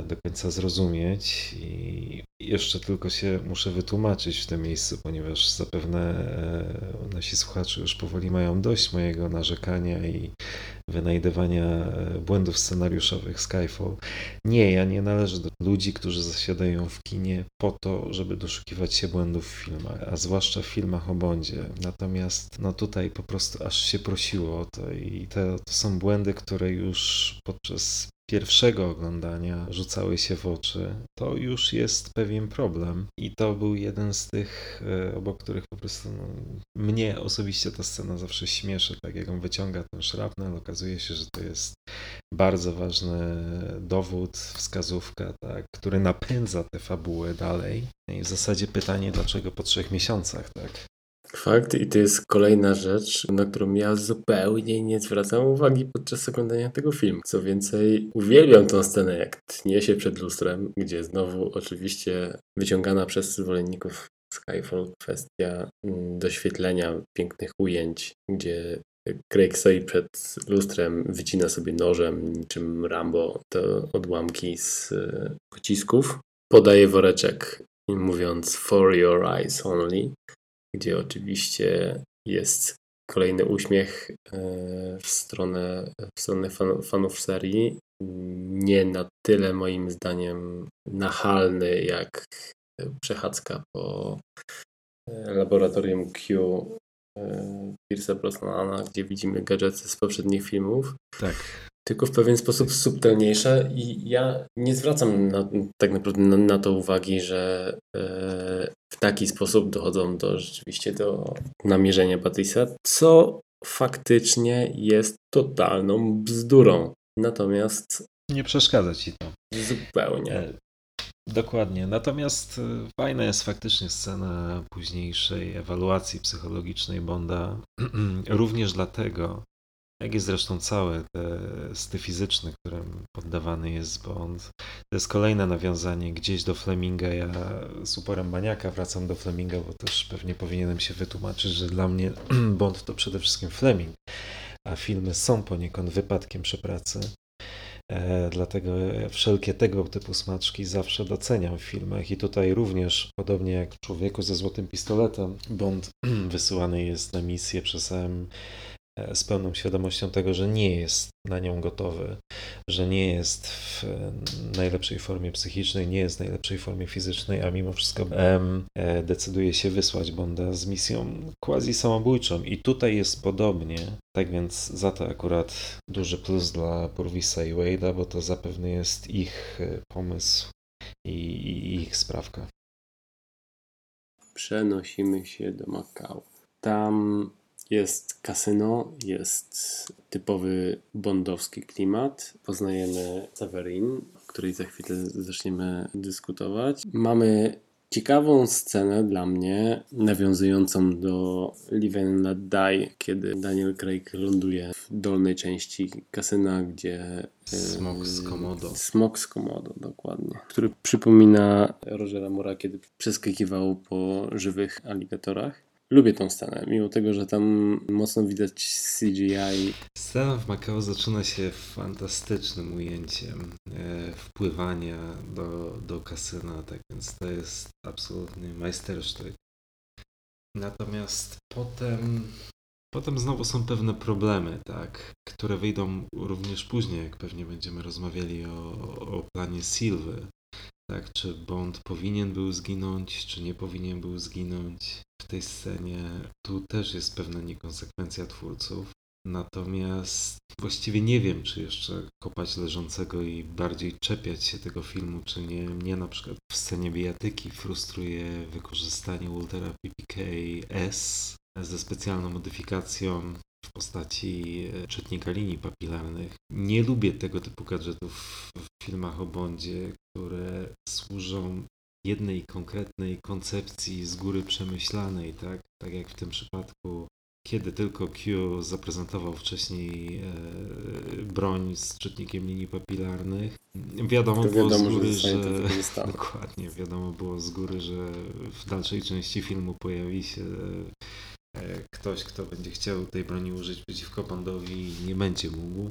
do końca zrozumieć i jeszcze tylko się muszę wytłumaczyć w tym miejscu, ponieważ zapewne e, nasi słuchacze już powoli mają dość mojego narzekania i wynajdywania e, błędów scenariuszowych Skyfall. Nie, ja nie należę do ludzi, którzy zasiadają w kinie po to, żeby doszukiwać się błędów w filmach, a zwłaszcza w filmach o Bondzie. Natomiast no tutaj po prostu aż się prosiło o to i to są błędy, które już podczas pierwszego oglądania rzucały się w oczy, to już jest pewien problem. I to był jeden z tych, e, obok których po prostu no, mnie osobiście ta scena zawsze śmieszy, tak jak on wyciąga ten szrapnel, okazuje się, że to jest bardzo ważny dowód, wskazówka, tak, który napędza tę fabułę dalej. I w zasadzie pytanie, dlaczego po trzech miesiącach, tak? Fakt i to jest kolejna rzecz, na którą ja zupełnie nie zwracam uwagi podczas oglądania tego filmu. Co więcej, uwielbiam tą scenę, jak tnie się przed lustrem, gdzie znowu oczywiście wyciągana przez zwolenników Skyfall kwestia mm, doświetlenia pięknych ujęć, gdzie Craig stoi przed lustrem, wycina sobie nożem niczym Rambo te odłamki z e, pocisków, podaje woreczek mówiąc for your eyes only gdzie oczywiście jest kolejny uśmiech e, w stronę, w stronę fan, fanów serii. Nie na tyle moim zdaniem nachalny jak przechadzka po e, laboratorium Q e, Pierce'a Brosnana, gdzie widzimy gadżety z poprzednich filmów. Tak tylko w pewien sposób subtelniejsze i ja nie zwracam na, tak naprawdę na, na, to uwagi, że e, w taki sposób dochodzą do rzeczywiście do namierzenia Patrisa, co faktycznie jest totalną bzdurą. Natomiast nie przeszkadza ci to. Zupełnie. E, dokładnie. Natomiast e, fajna jest faktycznie scena późniejszej ewaluacji psychologicznej Bonda. [clears throat] Również dlatego, jak i zresztą całe te sty fizyczne, którym poddawany jest Bond. To jest kolejne nawiązanie gdzieś do Fleminga. Ja z uporem maniaka wracam do Fleminga, bo też pewnie powinienem się wytłumaczyć, że dla mnie [clears throat] Bond to przede wszystkim Fleming, a filmy są poniekąd wypadkiem przy pracy. E, dlatego wszelkie tego typu smaczki zawsze doceniam w filmach i tutaj również, podobnie jak w Człowieku ze złotym pistoletem, Bond [clears throat] wysyłany jest na misję przez M e, z pełną świadomością tego, że nie jest na nią gotowy, że nie jest w e, najlepszej formie psychicznej, nie jest w najlepszej formie fizycznej, a mimo wszystko M e, decyduje się wysłać Bonda z misją quasi samobójczą. I tutaj jest podobnie. Tak więc za to akurat duży plus dla Purvisa i Wade'a, bo to zapewne jest ich e, pomysł i, i ich sprawka. Przenosimy się do Makao. Tam jest kasyno, jest typowy bondowski klimat. Poznajemy Severin, o której za chwilę zaczniemy dyskutować. Mamy ciekawą scenę dla mnie, nawiązującą do Live and Let Die, kiedy Daniel Craig ląduje w dolnej części kasyna, gdzie Smok z Komodo. Smok z Komodo, dokładnie. Który przypomina Rogera Mora, kiedy przeskakiwał po żywych aligatorach. Lubię tą scenę, mimo tego, że tam mocno widać CGI. Scena w Makao zaczyna się fantastycznym ujęciem e, wpływania do, do kasyna, tak więc to jest absolutny majstersztyk. Natomiast potem, potem znowu są pewne problemy, tak, które wyjdą również później, jak pewnie będziemy rozmawiali o, o planie Silwy. Tak, czy Bond powinien był zginąć, czy nie powinien był zginąć w tej scenie. Tu też jest pewna niekonsekwencja twórców. Natomiast właściwie nie wiem, czy jeszcze kopać leżącego i bardziej czepiać się tego filmu, czy nie. Mnie na przykład w scenie bijatyki frustruje wykorzystanie Waltera PPK S ze specjalną modyfikacją w postaci e, czytnika linii papilarnych. Nie lubię tego typu gadżetów w filmach o Bondzie, które służą jednej konkretnej koncepcji z góry przemyślanej, tak? Tak jak w tym przypadku, kiedy tylko Q zaprezentował wcześniej e, broń z czytnikiem linii papilarnych, wiadomo, To było wiadomo, z że góry, że wykorzystane. [laughs] dokładnie, wiadomo było z góry, że w dalszej części filmu pojawi się e, ktoś, kto będzie chciał tej broni użyć przeciwko Bondowi i nie będzie mógł.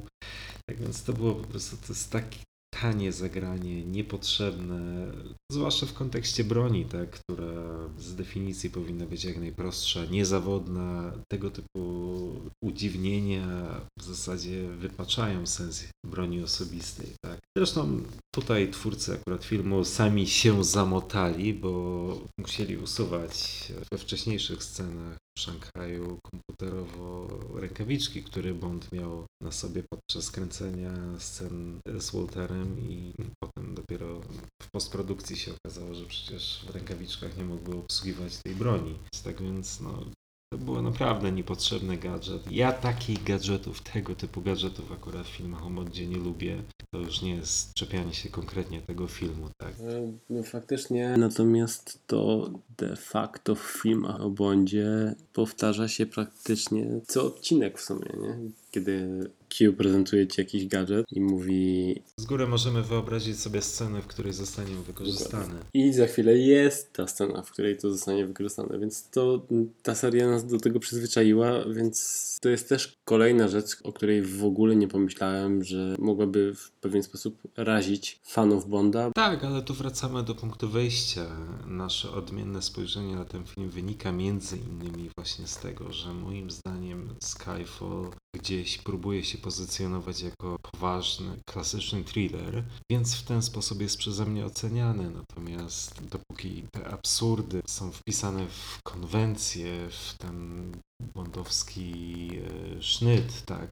Tak więc to było po prostu, to jest takie tanie zagranie, niepotrzebne, zwłaszcza w kontekście broni, tak, która z definicji powinna być jak najprostsza, niezawodna. Tego typu udziwnienia w zasadzie wypaczają sens broni osobistej, tak. Zresztą tutaj twórcy akurat filmu sami się zamotali, bo musieli usuwać we wcześniejszych scenach w Szanghaju komputerowo rękawiczki, które Bond miał na sobie podczas kręcenia scen z Walterem i potem dopiero w postprodukcji się okazało, że przecież w rękawiczkach nie mógłby obsługiwać tej broni. Tak więc no, to było naprawdę niepotrzebny gadżet. Ja takich gadżetów, tego typu gadżetów akurat w filmach o modzie nie lubię. To już nie jest czepianie się konkretnie tego filmu, tak? E, No faktycznie. Natomiast to de facto w filmach o Bondzie powtarza się praktycznie co odcinek w sumie, nie? Kiedy Q prezentuje ci jakiś gadżet i mówi Z góry możemy wyobrazić sobie scenę, w której zostanie wykorzystany. i za chwilę jest ta scena, w której to zostanie wykorzystane, więc to ta seria nas do tego przyzwyczaiła, więc to jest też kolejna rzecz, o której w ogóle nie pomyślałem, że mogłaby w pewien sposób razić fanów Bonda. Tak, ale tu wracamy do punktu wyjścia. Nasze odmienne spojrzenie na ten film wynika między innymi właśnie z tego, że moim zdaniem Skyfall gdzieś próbuje się pozycjonować jako poważny, klasyczny thriller, więc w ten sposób jest przeze mnie oceniany. Natomiast dopóki te absurdy są wpisane w konwencję, w ten bondowski e, sznyt, tak,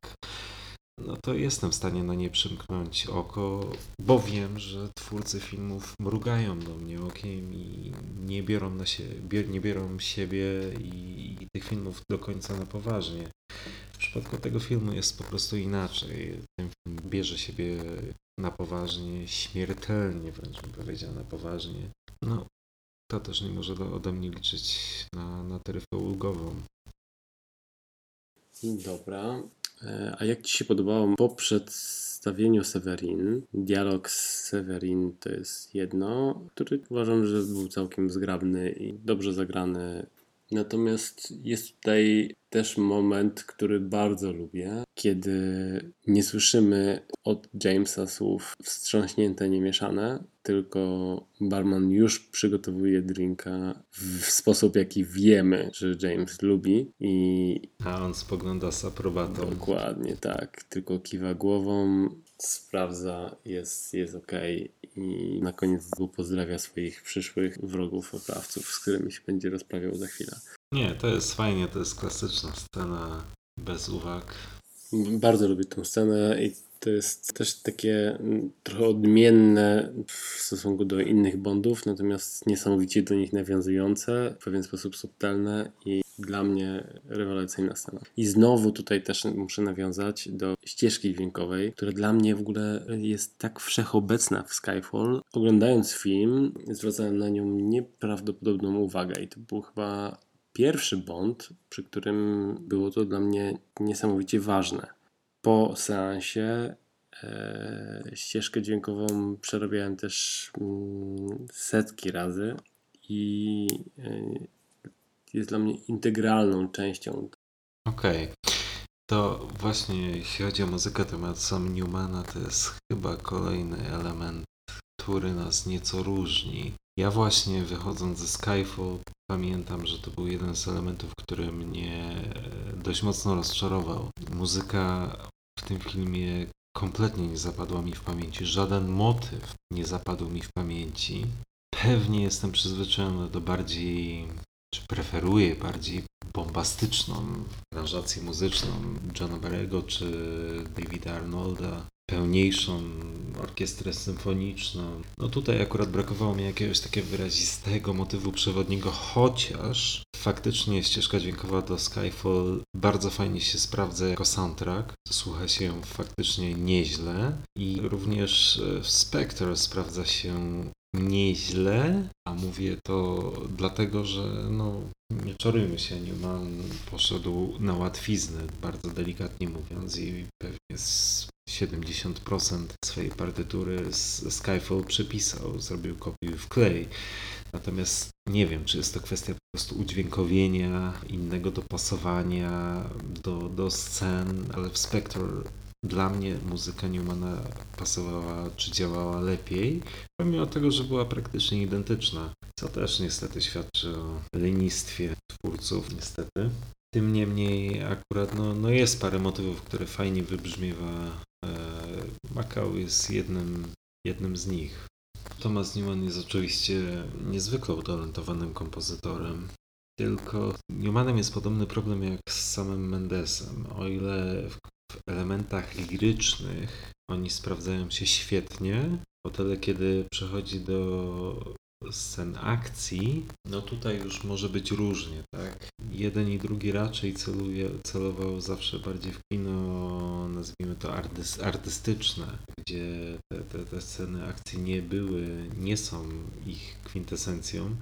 no to jestem w stanie na nie przymknąć oko, bo wiem, że twórcy filmów mrugają do mnie okiem i nie biorą, na bier, nie biorą siebie i, i tych filmów do końca na poważnie. W przypadku tego filmu jest po prostu inaczej. Ten film bierze siebie na poważnie, śmiertelnie wręcz bym powiedział na poważnie. No, to też nie może ode mnie liczyć na, na taryfę ulgową. Dobra. E, A jak Ci się podobało po przedstawieniu Severin? Dialog z Severin to jest jedno, który uważam, że był całkiem zgrabny i dobrze zagrany. Natomiast jest tutaj też moment, który bardzo lubię, kiedy nie słyszymy od Jamesa słów wstrząśnięte, niemieszane, tylko barman już przygotowuje drinka w sposób, jaki wiemy, że James lubi i A on spogląda z aprobatą. dokładnie tak, tylko kiwa głową, sprawdza, jest, jest ok i na koniec pozdrawia swoich przyszłych wrogów, oprawców, z którymi się będzie rozprawiał za chwilę. Nie, to jest fajnie, to jest klasyczna scena bez uwag. Bardzo lubię tę scenę i to jest też takie mm, trochę odmienne w stosunku do innych Bondów, natomiast niesamowicie do nich nawiązujące, w pewien sposób subtelne i dla mnie rewelacyjna scena. I znowu tutaj też muszę nawiązać do ścieżki dźwiękowej, która dla mnie w ogóle jest tak wszechobecna w Skyfall. Oglądając film zwracałem na nią nieprawdopodobną uwagę i to był chyba pierwszy Bond, przy którym było to dla mnie niesamowicie ważne. Po seansie e, ścieżkę dźwiękową przerabiałem też mm, setki razy i e, jest dla mnie integralną częścią. Okej. To właśnie jeśli chodzi o muzykę, temat Sam Newmana to jest chyba kolejny element, który nas nieco różni. Ja właśnie wychodząc ze Skyfall pamiętam, że to był jeden z elementów, który mnie dość mocno rozczarował. Muzyka tym filmie kompletnie nie zapadła mi w pamięci. Żaden motyw nie zapadł mi w pamięci. Pewnie jestem przyzwyczajony do bardziej, czy preferuję bardziej bombastyczną aranżację muzyczną Johna Barrego czy Davida Arnolda, pełniejszą orkiestrę symfoniczną. No tutaj akurat brakowało mi jakiegoś takiego wyrazistego motywu przewodniego, chociaż faktycznie ścieżka dźwiękowa do Skyfall bardzo fajnie się sprawdza jako soundtrack. Słucha się ją faktycznie nieźle i również w Spectre sprawdza się nieźle, a mówię to dlatego, że no nie czarujmy się, Newman poszedł na łatwiznę, bardzo delikatnie mówiąc i pewnie z 70% swojej partytury z Skyfall przepisał, zrobił kopię w klej. Natomiast nie wiem, czy jest to kwestia po prostu udźwiękowienia, innego dopasowania do, do scen, ale w Spectre dla mnie muzyka Newmana pasowała czy działała lepiej, pomimo tego, że była praktycznie identyczna, co też niestety świadczy o lenistwie twórców, niestety. Tym niemniej akurat no, no jest parę motywów, które fajnie wybrzmiewa. E, Macau jest jednym, jednym z nich. Thomas Newman jest oczywiście niezwykle utalentowanym kompozytorem. Tylko Newmanem jest podobny problem jak z samym Mendesem. O ile w w elementach lirycznych oni sprawdzają się świetnie, o tyle kiedy przechodzi do scen akcji, no tutaj już może być różnie, tak? Jeden i drugi raczej celuje, celował zawsze bardziej w kino, nazwijmy to artys, artystyczne, gdzie te, te, te sceny akcji nie były, nie są ich kwintesencją.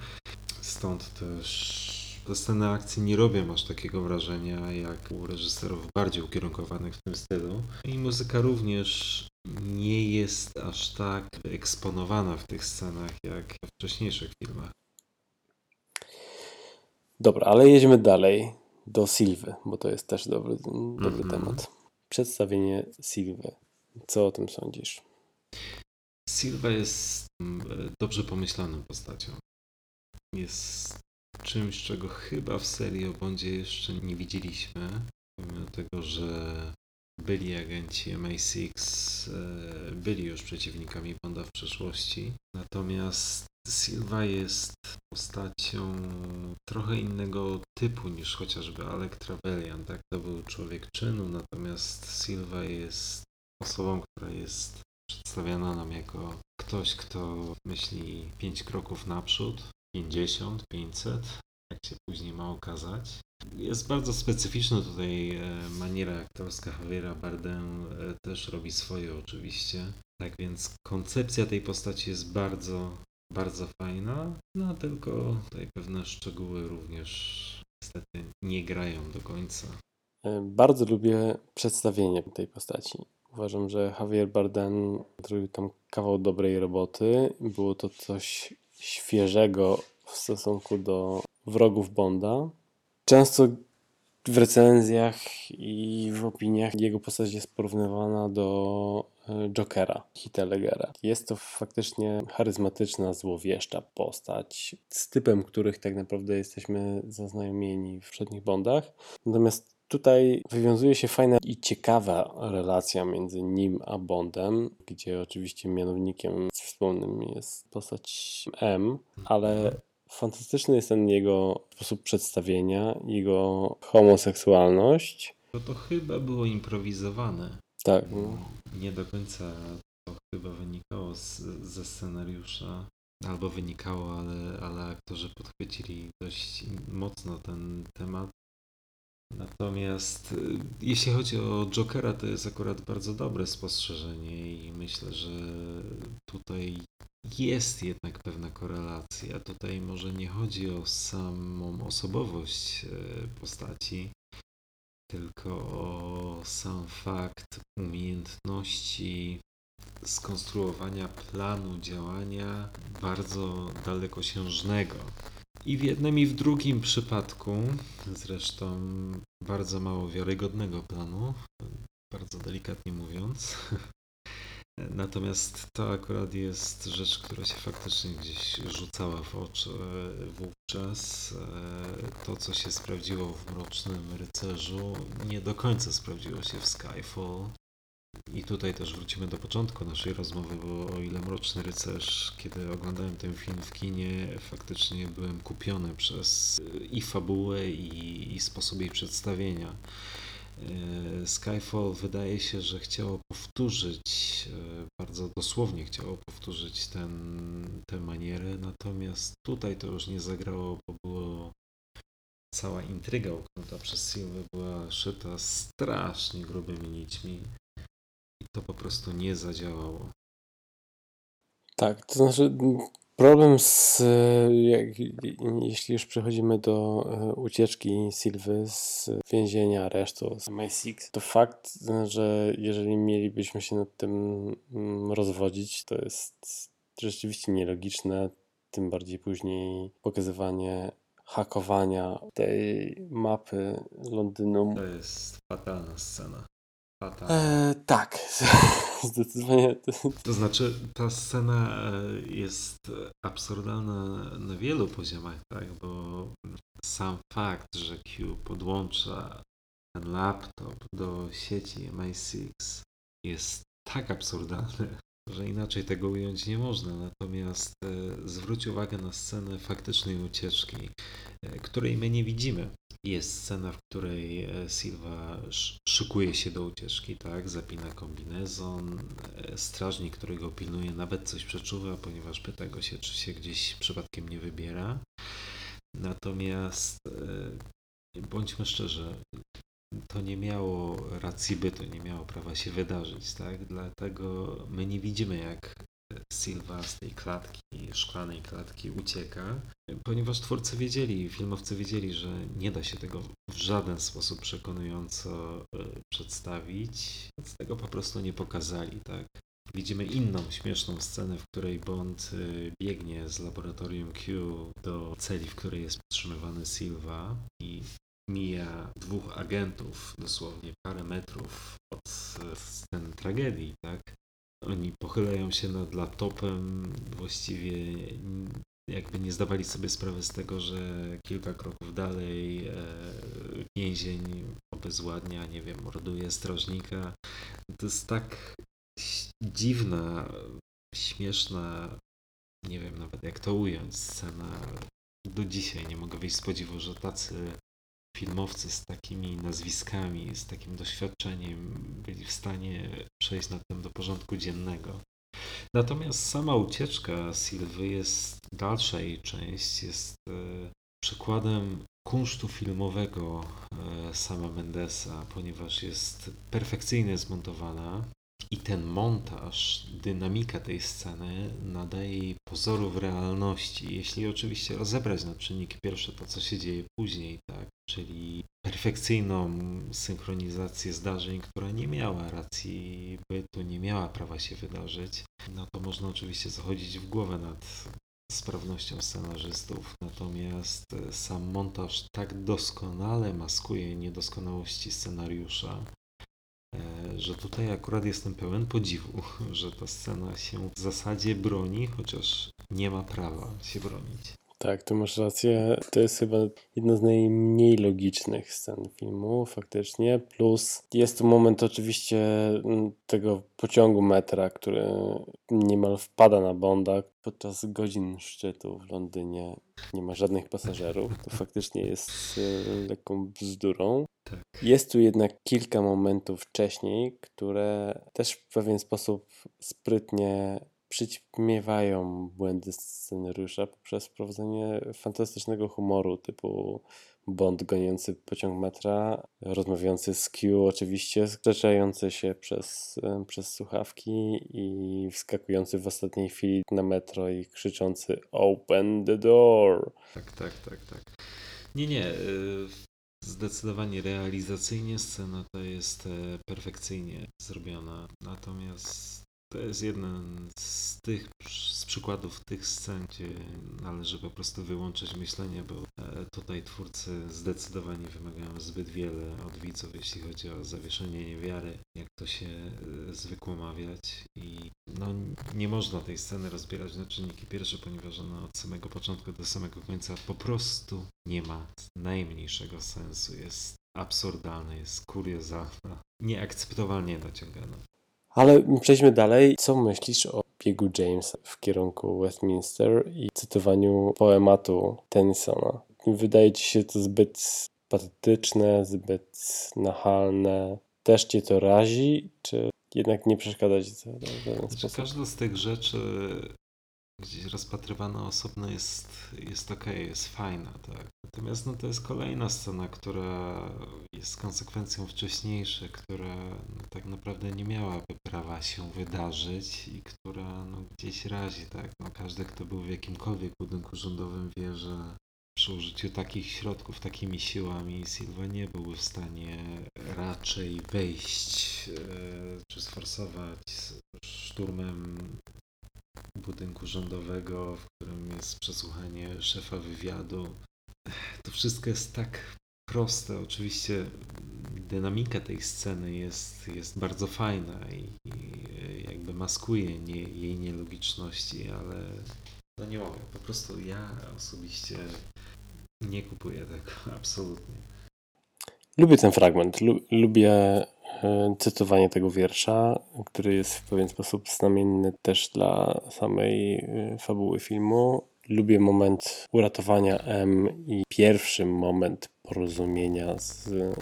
Stąd też te sceny akcji nie robią aż takiego wrażenia jak u reżyserów bardziej ukierunkowanych w tym stylu. I muzyka również nie jest aż tak eksponowana w tych scenach jak w wcześniejszych filmach. Dobra, ale jedziemy dalej do Silwy, bo to jest też dobry, dobry Mhm. temat. Przedstawienie Silwy. Co o tym sądzisz? Silva jest mm, dobrze pomyślaną postacią. Jest czymś, czego chyba w serii o Bondzie jeszcze nie widzieliśmy. Pomimo tego, że byli agenci MI6, e, byli już przeciwnikami Bonda w przeszłości. Natomiast Silva jest postacią trochę innego typu niż chociażby Alec Trevelyan. Tak, to był człowiek czynu, natomiast Silva jest osobą, która jest przedstawiana nam jako ktoś, kto myśli 5 kroków naprzód, 50, 500, jak się później ma okazać. Jest bardzo specyficzna tutaj e, maniera aktorska Javiera Bardem e, też robi swoje oczywiście. Tak więc koncepcja tej postaci jest bardzo, bardzo fajna, no tylko tutaj pewne szczegóły również niestety nie grają do końca. E, Bardzo lubię przedstawienie tej postaci. Uważam, że Javier Bardem zrobił tam kawał dobrej roboty. Było to coś świeżego w stosunku do wrogów Bonda. Często w recenzjach i w opiniach jego postać jest porównywana do e, Jokera, Heath'a Ledgera. Jest to faktycznie charyzmatyczna, złowieszcza postać z typem, których tak naprawdę jesteśmy zaznajomieni w przednich Bondach. Natomiast tutaj wywiązuje się fajna i ciekawa relacja między nim a Bondem, gdzie oczywiście mianownikiem wspólnym jest postać M, ale fantastyczny jest ten jego sposób przedstawienia, jego homoseksualność. To to chyba było improwizowane. Tak, no. Nie do końca to chyba wynikało z, ze scenariusza. Albo wynikało, ale, ale aktorzy podchwycili dość mocno ten temat. Natomiast y, jeśli chodzi o Jokera, to jest akurat bardzo dobre spostrzeżenie i myślę, że tutaj jest jednak pewna korelacja. Tutaj może nie chodzi o samą osobowość y, postaci, tylko o sam fakt umiejętności skonstruowania planu działania bardzo dalekosiężnego. I w jednym i w drugim przypadku, zresztą bardzo mało wiarygodnego planu, bardzo delikatnie mówiąc. [laughs] Natomiast to akurat jest rzecz, która się faktycznie gdzieś rzucała w oczy wówczas. To, co się sprawdziło w Mrocznym Rycerzu, nie do końca sprawdziło się w Skyfall. I tutaj też wrócimy do początku naszej rozmowy, bo o ile Mroczny Rycerz, kiedy oglądałem ten film w kinie, faktycznie byłem kupiony przez i fabułę, i, i sposób jej przedstawienia. E, Skyfall wydaje się, że chciało powtórzyć, e, bardzo dosłownie chciało powtórzyć ten, tę manierę, natomiast tutaj to już nie zagrało, bo było cała intryga uknuta przez Silvę była szyta strasznie grubymi nićmi to po prostu nie zadziałało. Tak, to znaczy problem z, jak, jeśli już przechodzimy do e, ucieczki Sylwy z więzienia, aresztu, z MI6, to fakt, że jeżeli mielibyśmy się nad tym rozwodzić, to jest rzeczywiście nielogiczne, tym bardziej później pokazywanie hakowania tej mapy Londynu. To jest fatalna scena. E, tak, [laughs] zdecydowanie. To znaczy, ta scena e, jest absurdalna na wielu poziomach, tak? Bo sam fakt, że Q podłącza ten laptop do sieci MI6 jest tak absurdalny, że inaczej tego ująć nie można. Natomiast e, zwróć uwagę na scenę faktycznej ucieczki, której my nie widzimy jest scena, w której e, Silva szykuje się do ucieczki, tak? Zapina kombinezon. E, strażnik, który go pilnuje, nawet coś przeczuwa, ponieważ pyta go się, czy się gdzieś przypadkiem nie wybiera. Natomiast e, bądźmy szczerzy, to nie miało racji bytu, nie miało prawa się wydarzyć, tak? Dlatego my nie widzimy, jak Silva z tej klatki, szklanej klatki ucieka, ponieważ twórcy wiedzieli, filmowcy wiedzieli, że nie da się tego w żaden sposób przekonująco e, przedstawić, więc tego po prostu nie pokazali, tak. Widzimy inną śmieszną scenę, w której Bond e, biegnie z laboratorium Q do celi, w której jest podtrzymywany Silva i mija dwóch agentów dosłownie parę metrów od sceny tragedii, tak? Oni pochylają się nad laptopem, właściwie jakby nie zdawali sobie sprawy z tego, że kilka kroków dalej e, więzień obezwładnia, nie wiem, morduje strażnika. To jest tak dziwna, śmieszna, nie wiem nawet jak to ująć, scena. Do dzisiaj nie mogę wyjść z podziwu, że tacy filmowcy z takimi nazwiskami, z takim doświadczeniem byli w stanie przejść na tym do porządku dziennego. Natomiast sama ucieczka Sylwy jest, dalsza jej część jest e, przykładem kunsztu filmowego e, sama Mendesa, ponieważ jest perfekcyjnie zmontowana, i ten montaż, dynamika tej sceny nadaje jej pozorów realności, jeśli oczywiście rozebrać na czynniki pierwsze to, co się dzieje później, tak? Czyli perfekcyjną synchronizację zdarzeń, która nie miała racji bytu, nie miała prawa się wydarzyć, no to można oczywiście zachodzić w głowę nad sprawnością scenarzystów, natomiast e, sam montaż tak doskonale maskuje niedoskonałości scenariusza, że tutaj akurat jestem pełen podziwu, [laughs] że ta scena się w zasadzie broni, chociaż nie ma prawa się bronić. Tak, tu masz rację. To jest chyba jedna z najmniej logicznych scen filmu, faktycznie. Plus jest tu moment oczywiście mm, tego pociągu metra, który niemal wpada na Bonda podczas godzin szczytu w Londynie. Nie ma żadnych pasażerów. To faktycznie jest e, lekką bzdurą. Tak. Jest tu jednak kilka momentów wcześniej, które też w pewien sposób sprytnie przyćmiewają błędy scenariusza poprzez wprowadzenie fantastycznego humoru typu Bond goniący pociąg metra, rozmawiający z Q oczywiście, skrzeczający się przez, przez słuchawki i wskakujący w ostatniej chwili na metro i krzyczący Open the door! Tak, tak, tak, tak. Nie, nie. y, Zdecydowanie realizacyjnie scena ta jest e, perfekcyjnie zrobiona. Natomiast to jest jeden z tych z przykładów tych scen, gdzie należy po prostu wyłączyć myślenie, bo e, tutaj twórcy zdecydowanie wymagają zbyt wiele od widzów, jeśli chodzi o zawieszenie niewiary, jak to się e, zwykło mawiać. I no, nie można tej sceny rozbierać na czynniki pierwsze, ponieważ ona od samego początku do samego końca po prostu nie ma najmniejszego sensu. Jest absurdalna, jest kuriozalna, nieakceptowalnie naciągana. Ale przejdźmy dalej. Co myślisz o biegu Jamesa w kierunku Westminster i cytowaniu poematu Tennysona? Wydaje ci się to zbyt patetyczne, zbyt nachalne? Też cię to razi, czy jednak nie przeszkadza ci to w Znaczy, sposób? każda z tych rzeczy gdzieś rozpatrywana osobno jest, jest okej, jest fajna, tak. Natomiast no, to jest kolejna scena, która jest konsekwencją wcześniejszych, która no, tak naprawdę nie miałaby prawa się wydarzyć i która no, gdzieś razi, tak. No, każdy, kto był w jakimkolwiek budynku rządowym wie, że przy użyciu takich środków, takimi siłami Silva nie byłby w stanie raczej wejść e, czy sforsować szturmem budynku rządowego, w którym jest przesłuchanie szefa wywiadu. To wszystko jest tak proste. Oczywiście dynamika tej sceny jest, jest bardzo fajna i, i jakby maskuje nie, jej nielogiczności, ale no nie mogę. Po prostu ja osobiście nie kupuję tego [laughs] absolutnie. Lubię ten fragment. Lu- lubię cytowanie tego wiersza, który jest w pewien sposób znamienny też dla samej e, fabuły filmu. Lubię moment uratowania M i pierwszy moment porozumienia z e,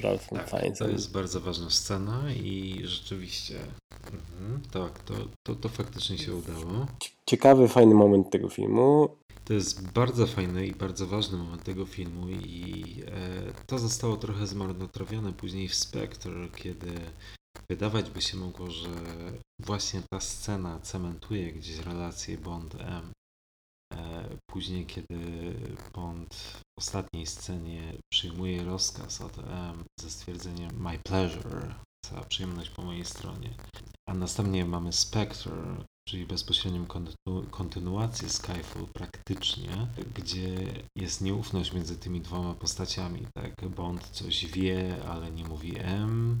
Ralphem Tak, to Fiennesem. jest bardzo ważna scena i rzeczywiście mhm, tak, to, to, to faktycznie się udało. Ciekawy, fajny moment tego filmu. To jest bardzo fajny i bardzo ważny moment tego filmu i e, to zostało trochę zmarnotrawione później w Spectre, kiedy wydawać by się mogło, że właśnie ta scena cementuje gdzieś relację Bond-M. E, później, kiedy Bond w ostatniej scenie przyjmuje rozkaz od M ze stwierdzeniem My pleasure, cała przyjemność po mojej stronie. A następnie mamy Spectre, czyli bezpośrednią kontynu- kontynuację Skyfall praktycznie, gdzie jest nieufność między tymi dwoma postaciami. Tak, Bond coś wie, ale nie mówi M.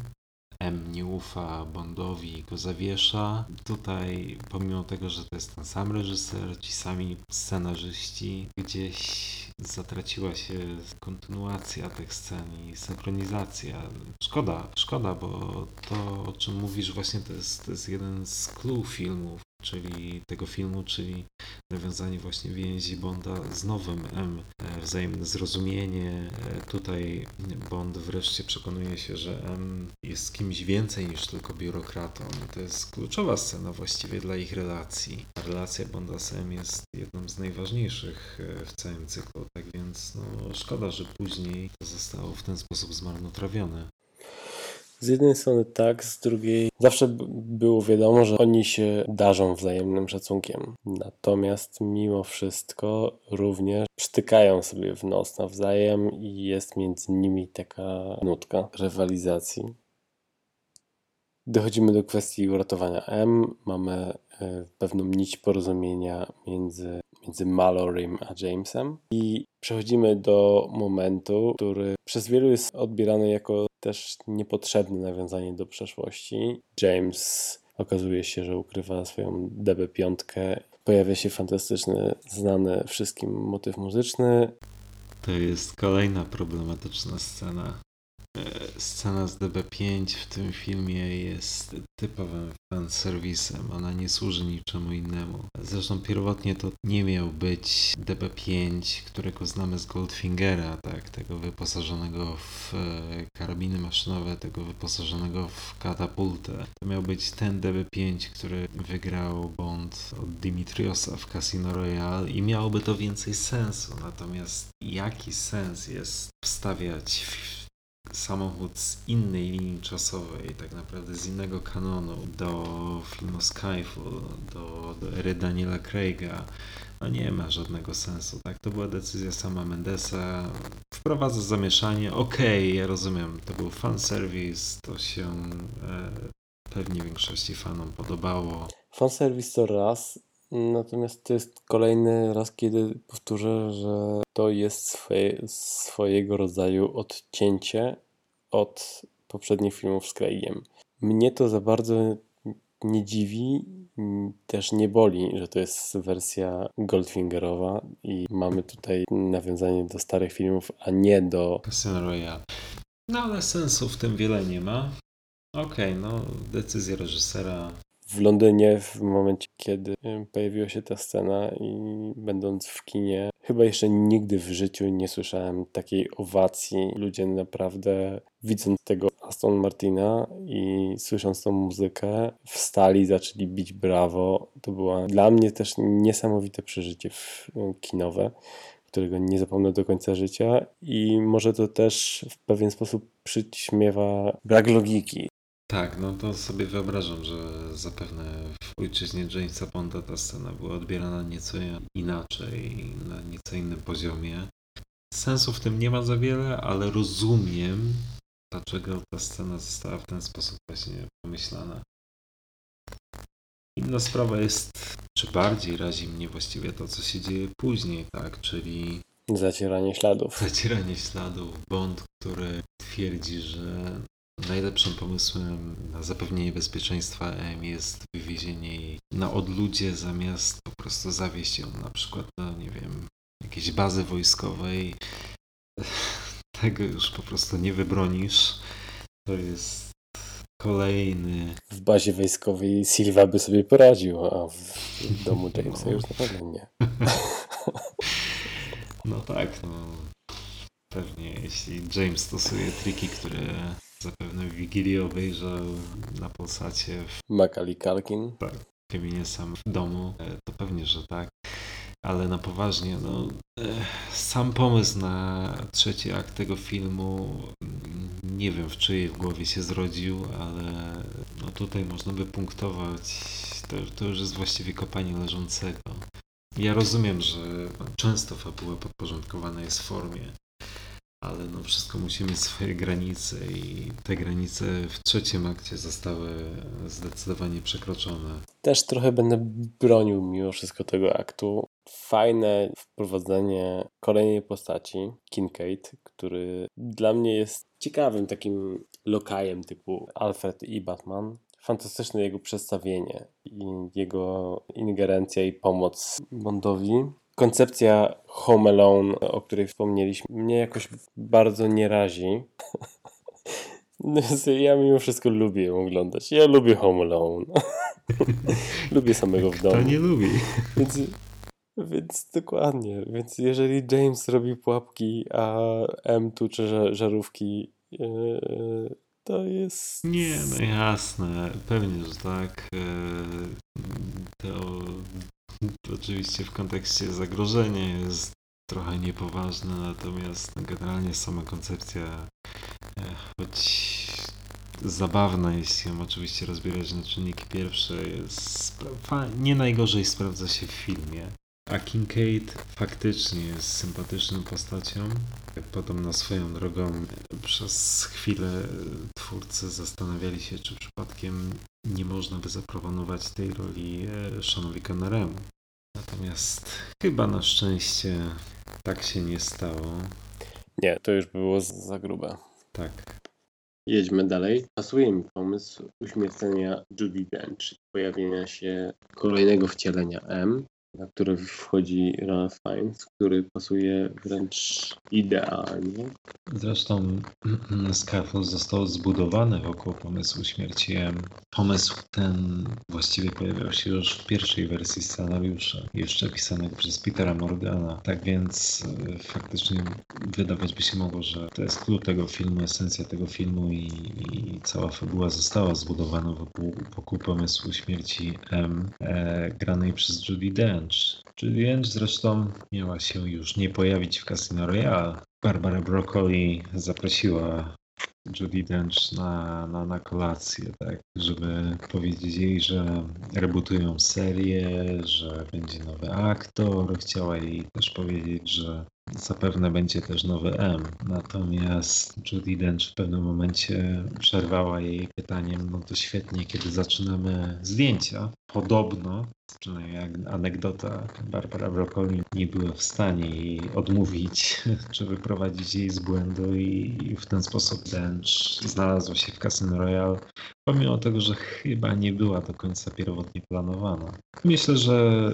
M nie ufa Bondowi i go zawiesza. Tutaj, pomimo tego, że to jest ten sam reżyser, ci sami scenarzyści, gdzieś zatraciła się kontynuacja tych scen i synchronizacja. Szkoda, szkoda, bo to, o czym mówisz, właśnie to jest, to jest jeden z clue filmów, czyli tego filmu, czyli nawiązanie właśnie więzi Bonda z nowym M, e, wzajemne zrozumienie. E, Tutaj Bond wreszcie przekonuje się, że M jest kimś więcej niż tylko biurokratą. To jest kluczowa scena właściwie dla ich relacji. Relacja Bonda z M jest jedną z najważniejszych e, w całym cyklu, tak więc no, szkoda, że później to zostało w ten sposób zmarnotrawione. Z jednej strony tak, z drugiej zawsze było wiadomo, że oni się darzą wzajemnym szacunkiem. Natomiast mimo wszystko również przytykają sobie w nos nawzajem i jest między nimi taka nutka rywalizacji. Dochodzimy do kwestii uratowania M. Mamy e, pewną nić porozumienia między, między Mallorym a Jamesem. I przechodzimy do momentu, który przez wielu jest odbierany jako też niepotrzebne nawiązanie do przeszłości. James okazuje się, że ukrywa swoją DB5. Pojawia się fantastyczny, znany wszystkim motyw muzyczny. To jest kolejna problematyczna scena. E, Scena z DB5 w tym filmie jest typowym fanserwisem. Ona nie służy niczemu innemu. Zresztą pierwotnie to nie miał być DB5, którego znamy z Goldfingera, tak? Tego wyposażonego w e, karabiny maszynowe, tego wyposażonego w katapultę. To miał być ten DB5, który wygrał Bond od Dimitriosa w Casino Royale i miałoby to więcej sensu. Natomiast jaki sens jest wstawiać w samochód z innej linii czasowej, tak naprawdę z innego kanonu, do filmu Skyfall, do, do ery Daniela Craiga, no nie ma żadnego sensu, tak? To była decyzja sama Mendesa, wprowadza zamieszanie, okej, ja rozumiem, to był fanserwis, to się e, pewnie większości fanom podobało. Fanserwis to raz, natomiast to jest kolejny raz, kiedy powtórzę, że to jest swoje, swojego rodzaju odcięcie od poprzednich filmów z Craigiem. Mnie to za bardzo nie dziwi, też nie boli, że to jest wersja Goldfingerowa i mamy tutaj nawiązanie do starych filmów, a nie do Casino Royale. No ale sensu w tym wiele nie ma. Okej, no decyzja reżysera w Londynie w momencie, kiedy y, pojawiła się ta scena i będąc w kinie, chyba jeszcze nigdy w życiu nie słyszałem takiej owacji. Ludzie naprawdę widząc tego Aston Martina i słysząc tą muzykę, wstali, zaczęli bić brawo. To było dla mnie też niesamowite przeżycie w- kinowe, którego nie zapomnę do końca życia i może to też w pewien sposób przyćmiewa brak logiki Tak, no to sobie wyobrażam, że zapewne w ojczyźnie Jamesa Bonda ta scena była odbierana nieco inaczej, na nieco innym poziomie. Sensu w tym nie ma za wiele, ale rozumiem, dlaczego ta scena została w ten sposób właśnie pomyślana. Inna sprawa jest, czy bardziej razi mnie właściwie to, co się dzieje później, tak, czyli zacieranie śladów. Zacieranie śladów. Bond, który twierdzi, że najlepszym pomysłem na zapewnienie bezpieczeństwa M jest wywiezienie jej na odludzie zamiast po prostu zawieźć ją na przykład do, nie wiem, jakiejś bazy wojskowej. [laughs] Tego już po prostu nie wybronisz. To jest kolejny W bazie wojskowej Silva by sobie poradził, a w domu [laughs] Jamesa już na pewno nie. [laughs] No tak, no. Pewnie jeśli James stosuje triki, które zapewne w Wigilii obejrzał na Polsacie w Macaulay Culkin. Keminie sam w domu, e, to pewnie, że tak. Ale na poważnie, no, e, sam pomysł na trzeci akt tego filmu, mm, nie wiem w czyjej w głowie się zrodził, ale no tutaj można by punktować, to, to już jest właściwie kopanie leżącego. Ja rozumiem, że często fabuła podporządkowana jest formie, ale no wszystko musi mieć swoje granice i te granice w trzecim akcie zostały zdecydowanie przekroczone. Też trochę będę bronił mimo wszystko tego aktu. Fajne wprowadzenie kolejnej postaci, Kincaid, który dla mnie jest ciekawym takim lokajem typu Alfred i Batman. Fantastyczne jego przedstawienie i jego ingerencja i pomoc Bondowi. Koncepcja Home Alone, o której wspomnieliśmy, mnie jakoś bardzo nie razi. [laughs] Ja mimo wszystko lubię ją oglądać. Ja lubię Home Alone. [laughs] lubię samego w domu. nie lubi? Więc, więc dokładnie. Więc jeżeli James robi pułapki, a M tu czy ża- żarówki, yy, to jest. Nie, no jasne, pewnie, że tak. E, To, to oczywiście w kontekście zagrożenia jest trochę niepoważne, natomiast generalnie sama koncepcja, e, choć zabawna, jeśli ją oczywiście rozbierać na czynniki pierwsze, jest nie najgorzej sprawdza się w filmie. A Kincaid faktycznie jest sympatyczną postacią. Podobno swoją drogą przez chwilę twórcy zastanawiali się, czy przypadkiem nie można by zaproponować tej roli e, Seanowi Conneremu. Natomiast chyba na szczęście tak się nie stało. Nie, to już było za grube. Tak. Jedźmy dalej. Pasuje mi pomysł uśmiercenia Judy Dench, pojawienia się kolejnego wcielenia M, na które wchodzi Ralph Fiennes, który pasuje wręcz idealnie. Zresztą [clears throat] Skyfall został zbudowany wokół pomysłu śmierci M. Pomysł ten właściwie pojawiał się już w pierwszej wersji scenariusza, jeszcze pisanego przez Petera Morgana. Tak więc e, faktycznie wydawać by się mogło, że to jest klucz tego filmu, esencja tego filmu i, i cała fabuła została zbudowana wokół, wokół pomysłu śmierci M, e, granej przez Judy Dench. Judy Dench zresztą miała się już nie pojawić w Casino Royale. Barbara Broccoli zaprosiła Judy Dench na, na, na kolację, tak, żeby powiedzieć jej, że rebootują serię, że będzie nowy aktor. Chciała jej też powiedzieć, że zapewne będzie też nowy M. Natomiast Judy Dench w pewnym momencie przerwała jej pytaniem, no to świetnie, kiedy zaczynamy zdjęcia. Podobno, jak anegdota, Barbara Broccoli nie była w stanie jej odmówić, [laughs] czy wyprowadzić jej z błędu i w ten sposób Dench znalazła się w Casino Royale, pomimo tego, że chyba nie była do końca pierwotnie planowana. Myślę, że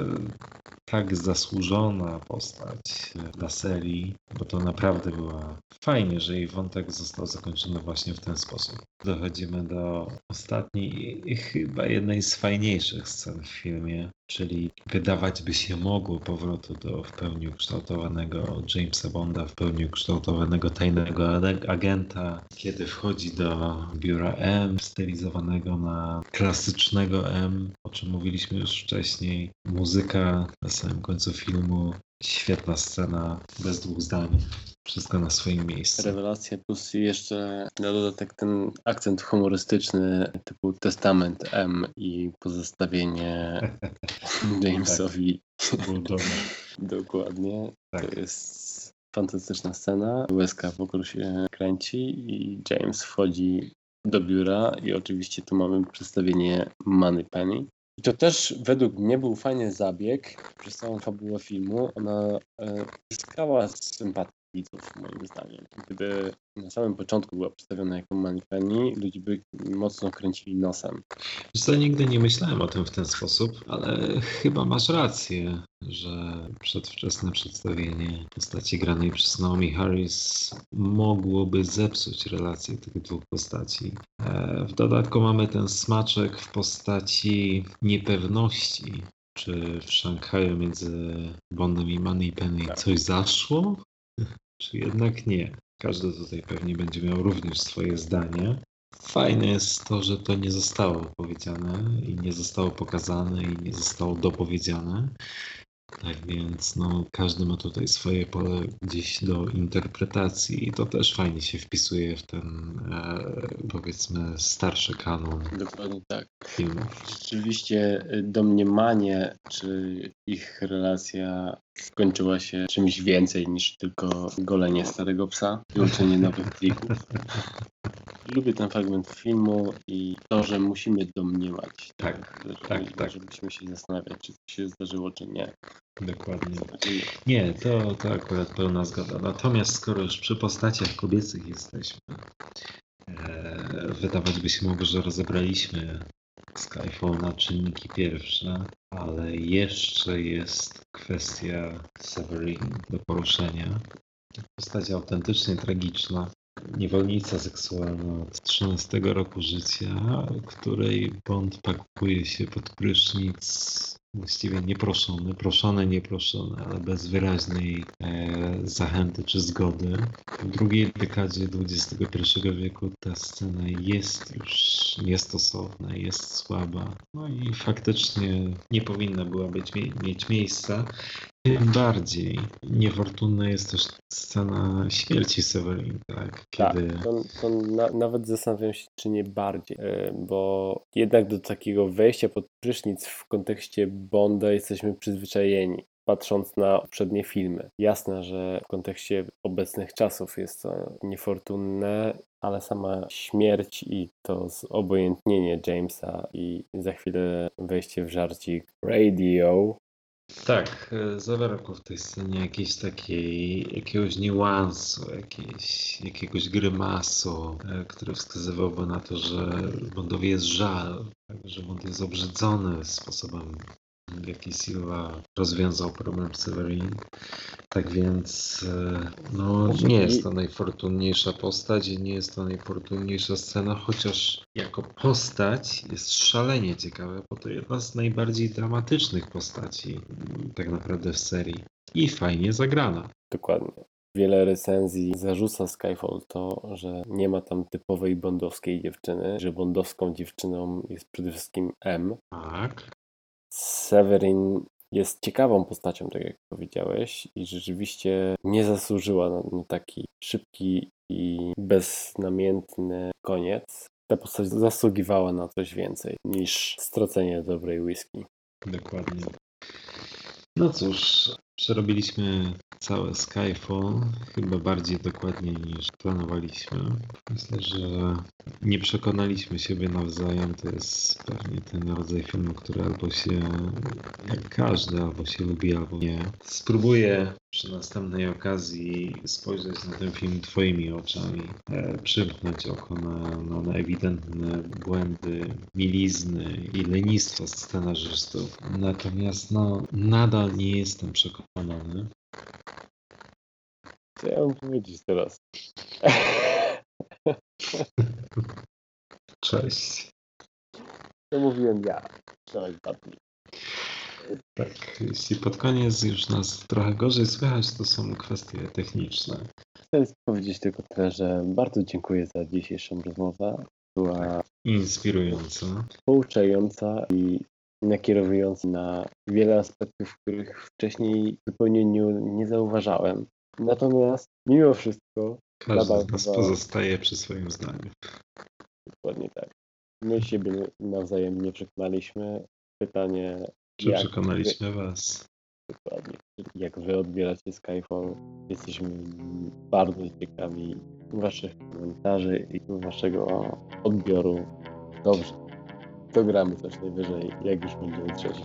tak zasłużona postać dla serii, bo to naprawdę była fajnie, że jej wątek został zakończony właśnie w ten sposób. Dochodzimy do ostatniej i chyba jednej z fajniejszych scen w filmie, czyli wydawać by się mogło powrotu do w pełni ukształtowanego Jamesa Bonda, w pełni ukształtowanego tajnego agenta, kiedy wchodzi do biura M, stylizowanego na klasycznego M, o czym mówiliśmy już wcześniej. Muzyka na samym końcu filmu, świetna scena, bez dwóch zdań. Wszystko na swoim miejscu. Rewelacja plus jeszcze na dodatek ten akcent humorystyczny typu testament M i pozostawienie [laughs] Jamesowi. Tak. [laughs] Dokładnie. Tak. To jest fantastyczna scena. Łezka wokół się kręci i James wchodzi do biura i oczywiście tu mamy przedstawienie Money Penny. I to też według mnie był fajny zabieg przez całą fabułę filmu. Ona e, zyskała sympatię widzów, moim zdaniem. Gdyby na samym początku była przedstawiona jako Moneypenny, ludzie by mocno kręcili nosem. Wiesz co, nigdy nie myślałem o tym w ten sposób, ale chyba masz rację, że przedwczesne przedstawienie postaci granej przez Naomi Harris mogłoby zepsuć relacje tych dwóch postaci. E, w dodatku mamy ten smaczek w postaci niepewności, czy w Szanghaju między Bondem i Moneypenny Tak. coś zaszło, czy jednak nie. Każdy tutaj pewnie będzie miał również swoje zdanie. Fajne jest to, że to nie zostało powiedziane i nie zostało pokazane i nie zostało dopowiedziane. Tak więc no, każdy ma tutaj swoje pole gdzieś do interpretacji i to też fajnie się wpisuje w ten e, powiedzmy starszy kanon Dokładnie tak. filmów. Rzeczywiście domniemanie, czy ich relacja skończyła się czymś więcej niż tylko golenie starego psa i uczenie nowych trików. Lubię ten fragment filmu i to, że musimy domniemać. Tak, że, tak, tak. Że musimy się zastanawiać, czy to się zdarzyło, czy nie. Dokładnie. Nie, to, to akurat pełna zgoda. Natomiast skoro już przy postaciach kobiecych jesteśmy, e, wydawać by się mogło, że rozebraliśmy Skyfall na czynniki pierwsze, ale jeszcze jest kwestia Severin do poruszenia. Postać autentycznie tragiczna. Niewolnica seksualna od 13 roku życia, której Bond pakuje się pod prysznic właściwie nieproszony, proszony, nieproszony, ale bez wyraźnej e, zachęty czy zgody. W drugiej dekadzie XXI wieku ta scena jest już niestosowna, jest słaba. No i faktycznie nie powinna była być, mie- mieć miejsca. Tym bardziej niefortunna jest też scena śmierci Severin, tak? Kiedy... Tak, to, to na, nawet zastanawiam się, czy nie bardziej, e, bo jednak do takiego wejścia pod prysznic w kontekście Bonda jesteśmy przyzwyczajeni, patrząc na poprzednie filmy. Jasne, że w kontekście obecnych czasów jest to niefortunne, ale sama śmierć i to zobojętnienie Jamesa i za chwilę wejście w żarcik radio Tak, e, zabrakło w tej scenie jakiejś takiej, jakiegoś niuansu, jakiejś, jakiegoś grymasu, e, który wskazywałby na to, że Bondowi jest żal, tak, że Bond jest obrzydzony sposobem, jaki Silva rozwiązał problem Severin. Tak więc e, no, nie jest to najfortunniejsza postać i nie jest to najfortunniejsza scena, chociaż jako postać jest szalenie ciekawa, bo to jedna z najbardziej dramatycznych postaci m, tak naprawdę w serii. I fajnie zagrana. Dokładnie. Wiele recenzji zarzuca Skyfall to, że nie ma tam typowej bondowskiej dziewczyny, że bondowską dziewczyną jest przede wszystkim M. Tak. Severin jest ciekawą postacią, tak jak powiedziałeś, i rzeczywiście nie zasłużyła na, taki szybki i beznamiętny koniec. Ta postać zasługiwała na coś więcej niż stracenie dobrej whisky. Dokładnie. No cóż, przerobiliśmy całe Skyfall, chyba bardziej dokładnie niż planowaliśmy. Myślę, że nie przekonaliśmy siebie nawzajem. To jest pewnie ten rodzaj filmu, który albo się, jak każdy, albo się lubi, albo nie. Spróbuję przy następnej okazji spojrzeć na ten film Twoimi oczami, e, przymknąć oko na, no, na ewidentne błędy, milizny i lenistwo scenarzystów. Natomiast no, nadal nie jestem przekonany. Co ja mam powiedzieć teraz? [laughs] Cześć. To mówiłem ja. Cześć, Bartli. Tak, jeśli pod koniec już nas trochę gorzej słychać, to są kwestie techniczne. Chcę powiedzieć tylko tyle, że bardzo dziękuję za dzisiejszą rozmowę. Była Inspirujące. pouczająca i nakierowująca na wiele aspektów, których wcześniej zupełnie nie, nie zauważałem. Natomiast mimo wszystko, Każdy z nas pozostaje przy swoim zdaniu. dokładnie tak, my siebie nawzajem nie przekonaliśmy. Pytanie, Czy jak przekonaliśmy Was? Dokładnie. Jak wy odbieracie Skyfall, jesteśmy bardzo ciekawi waszych komentarzy i waszego odbioru. Dobrze. To gramy coś najwyżej, jak już będziemy trzeci.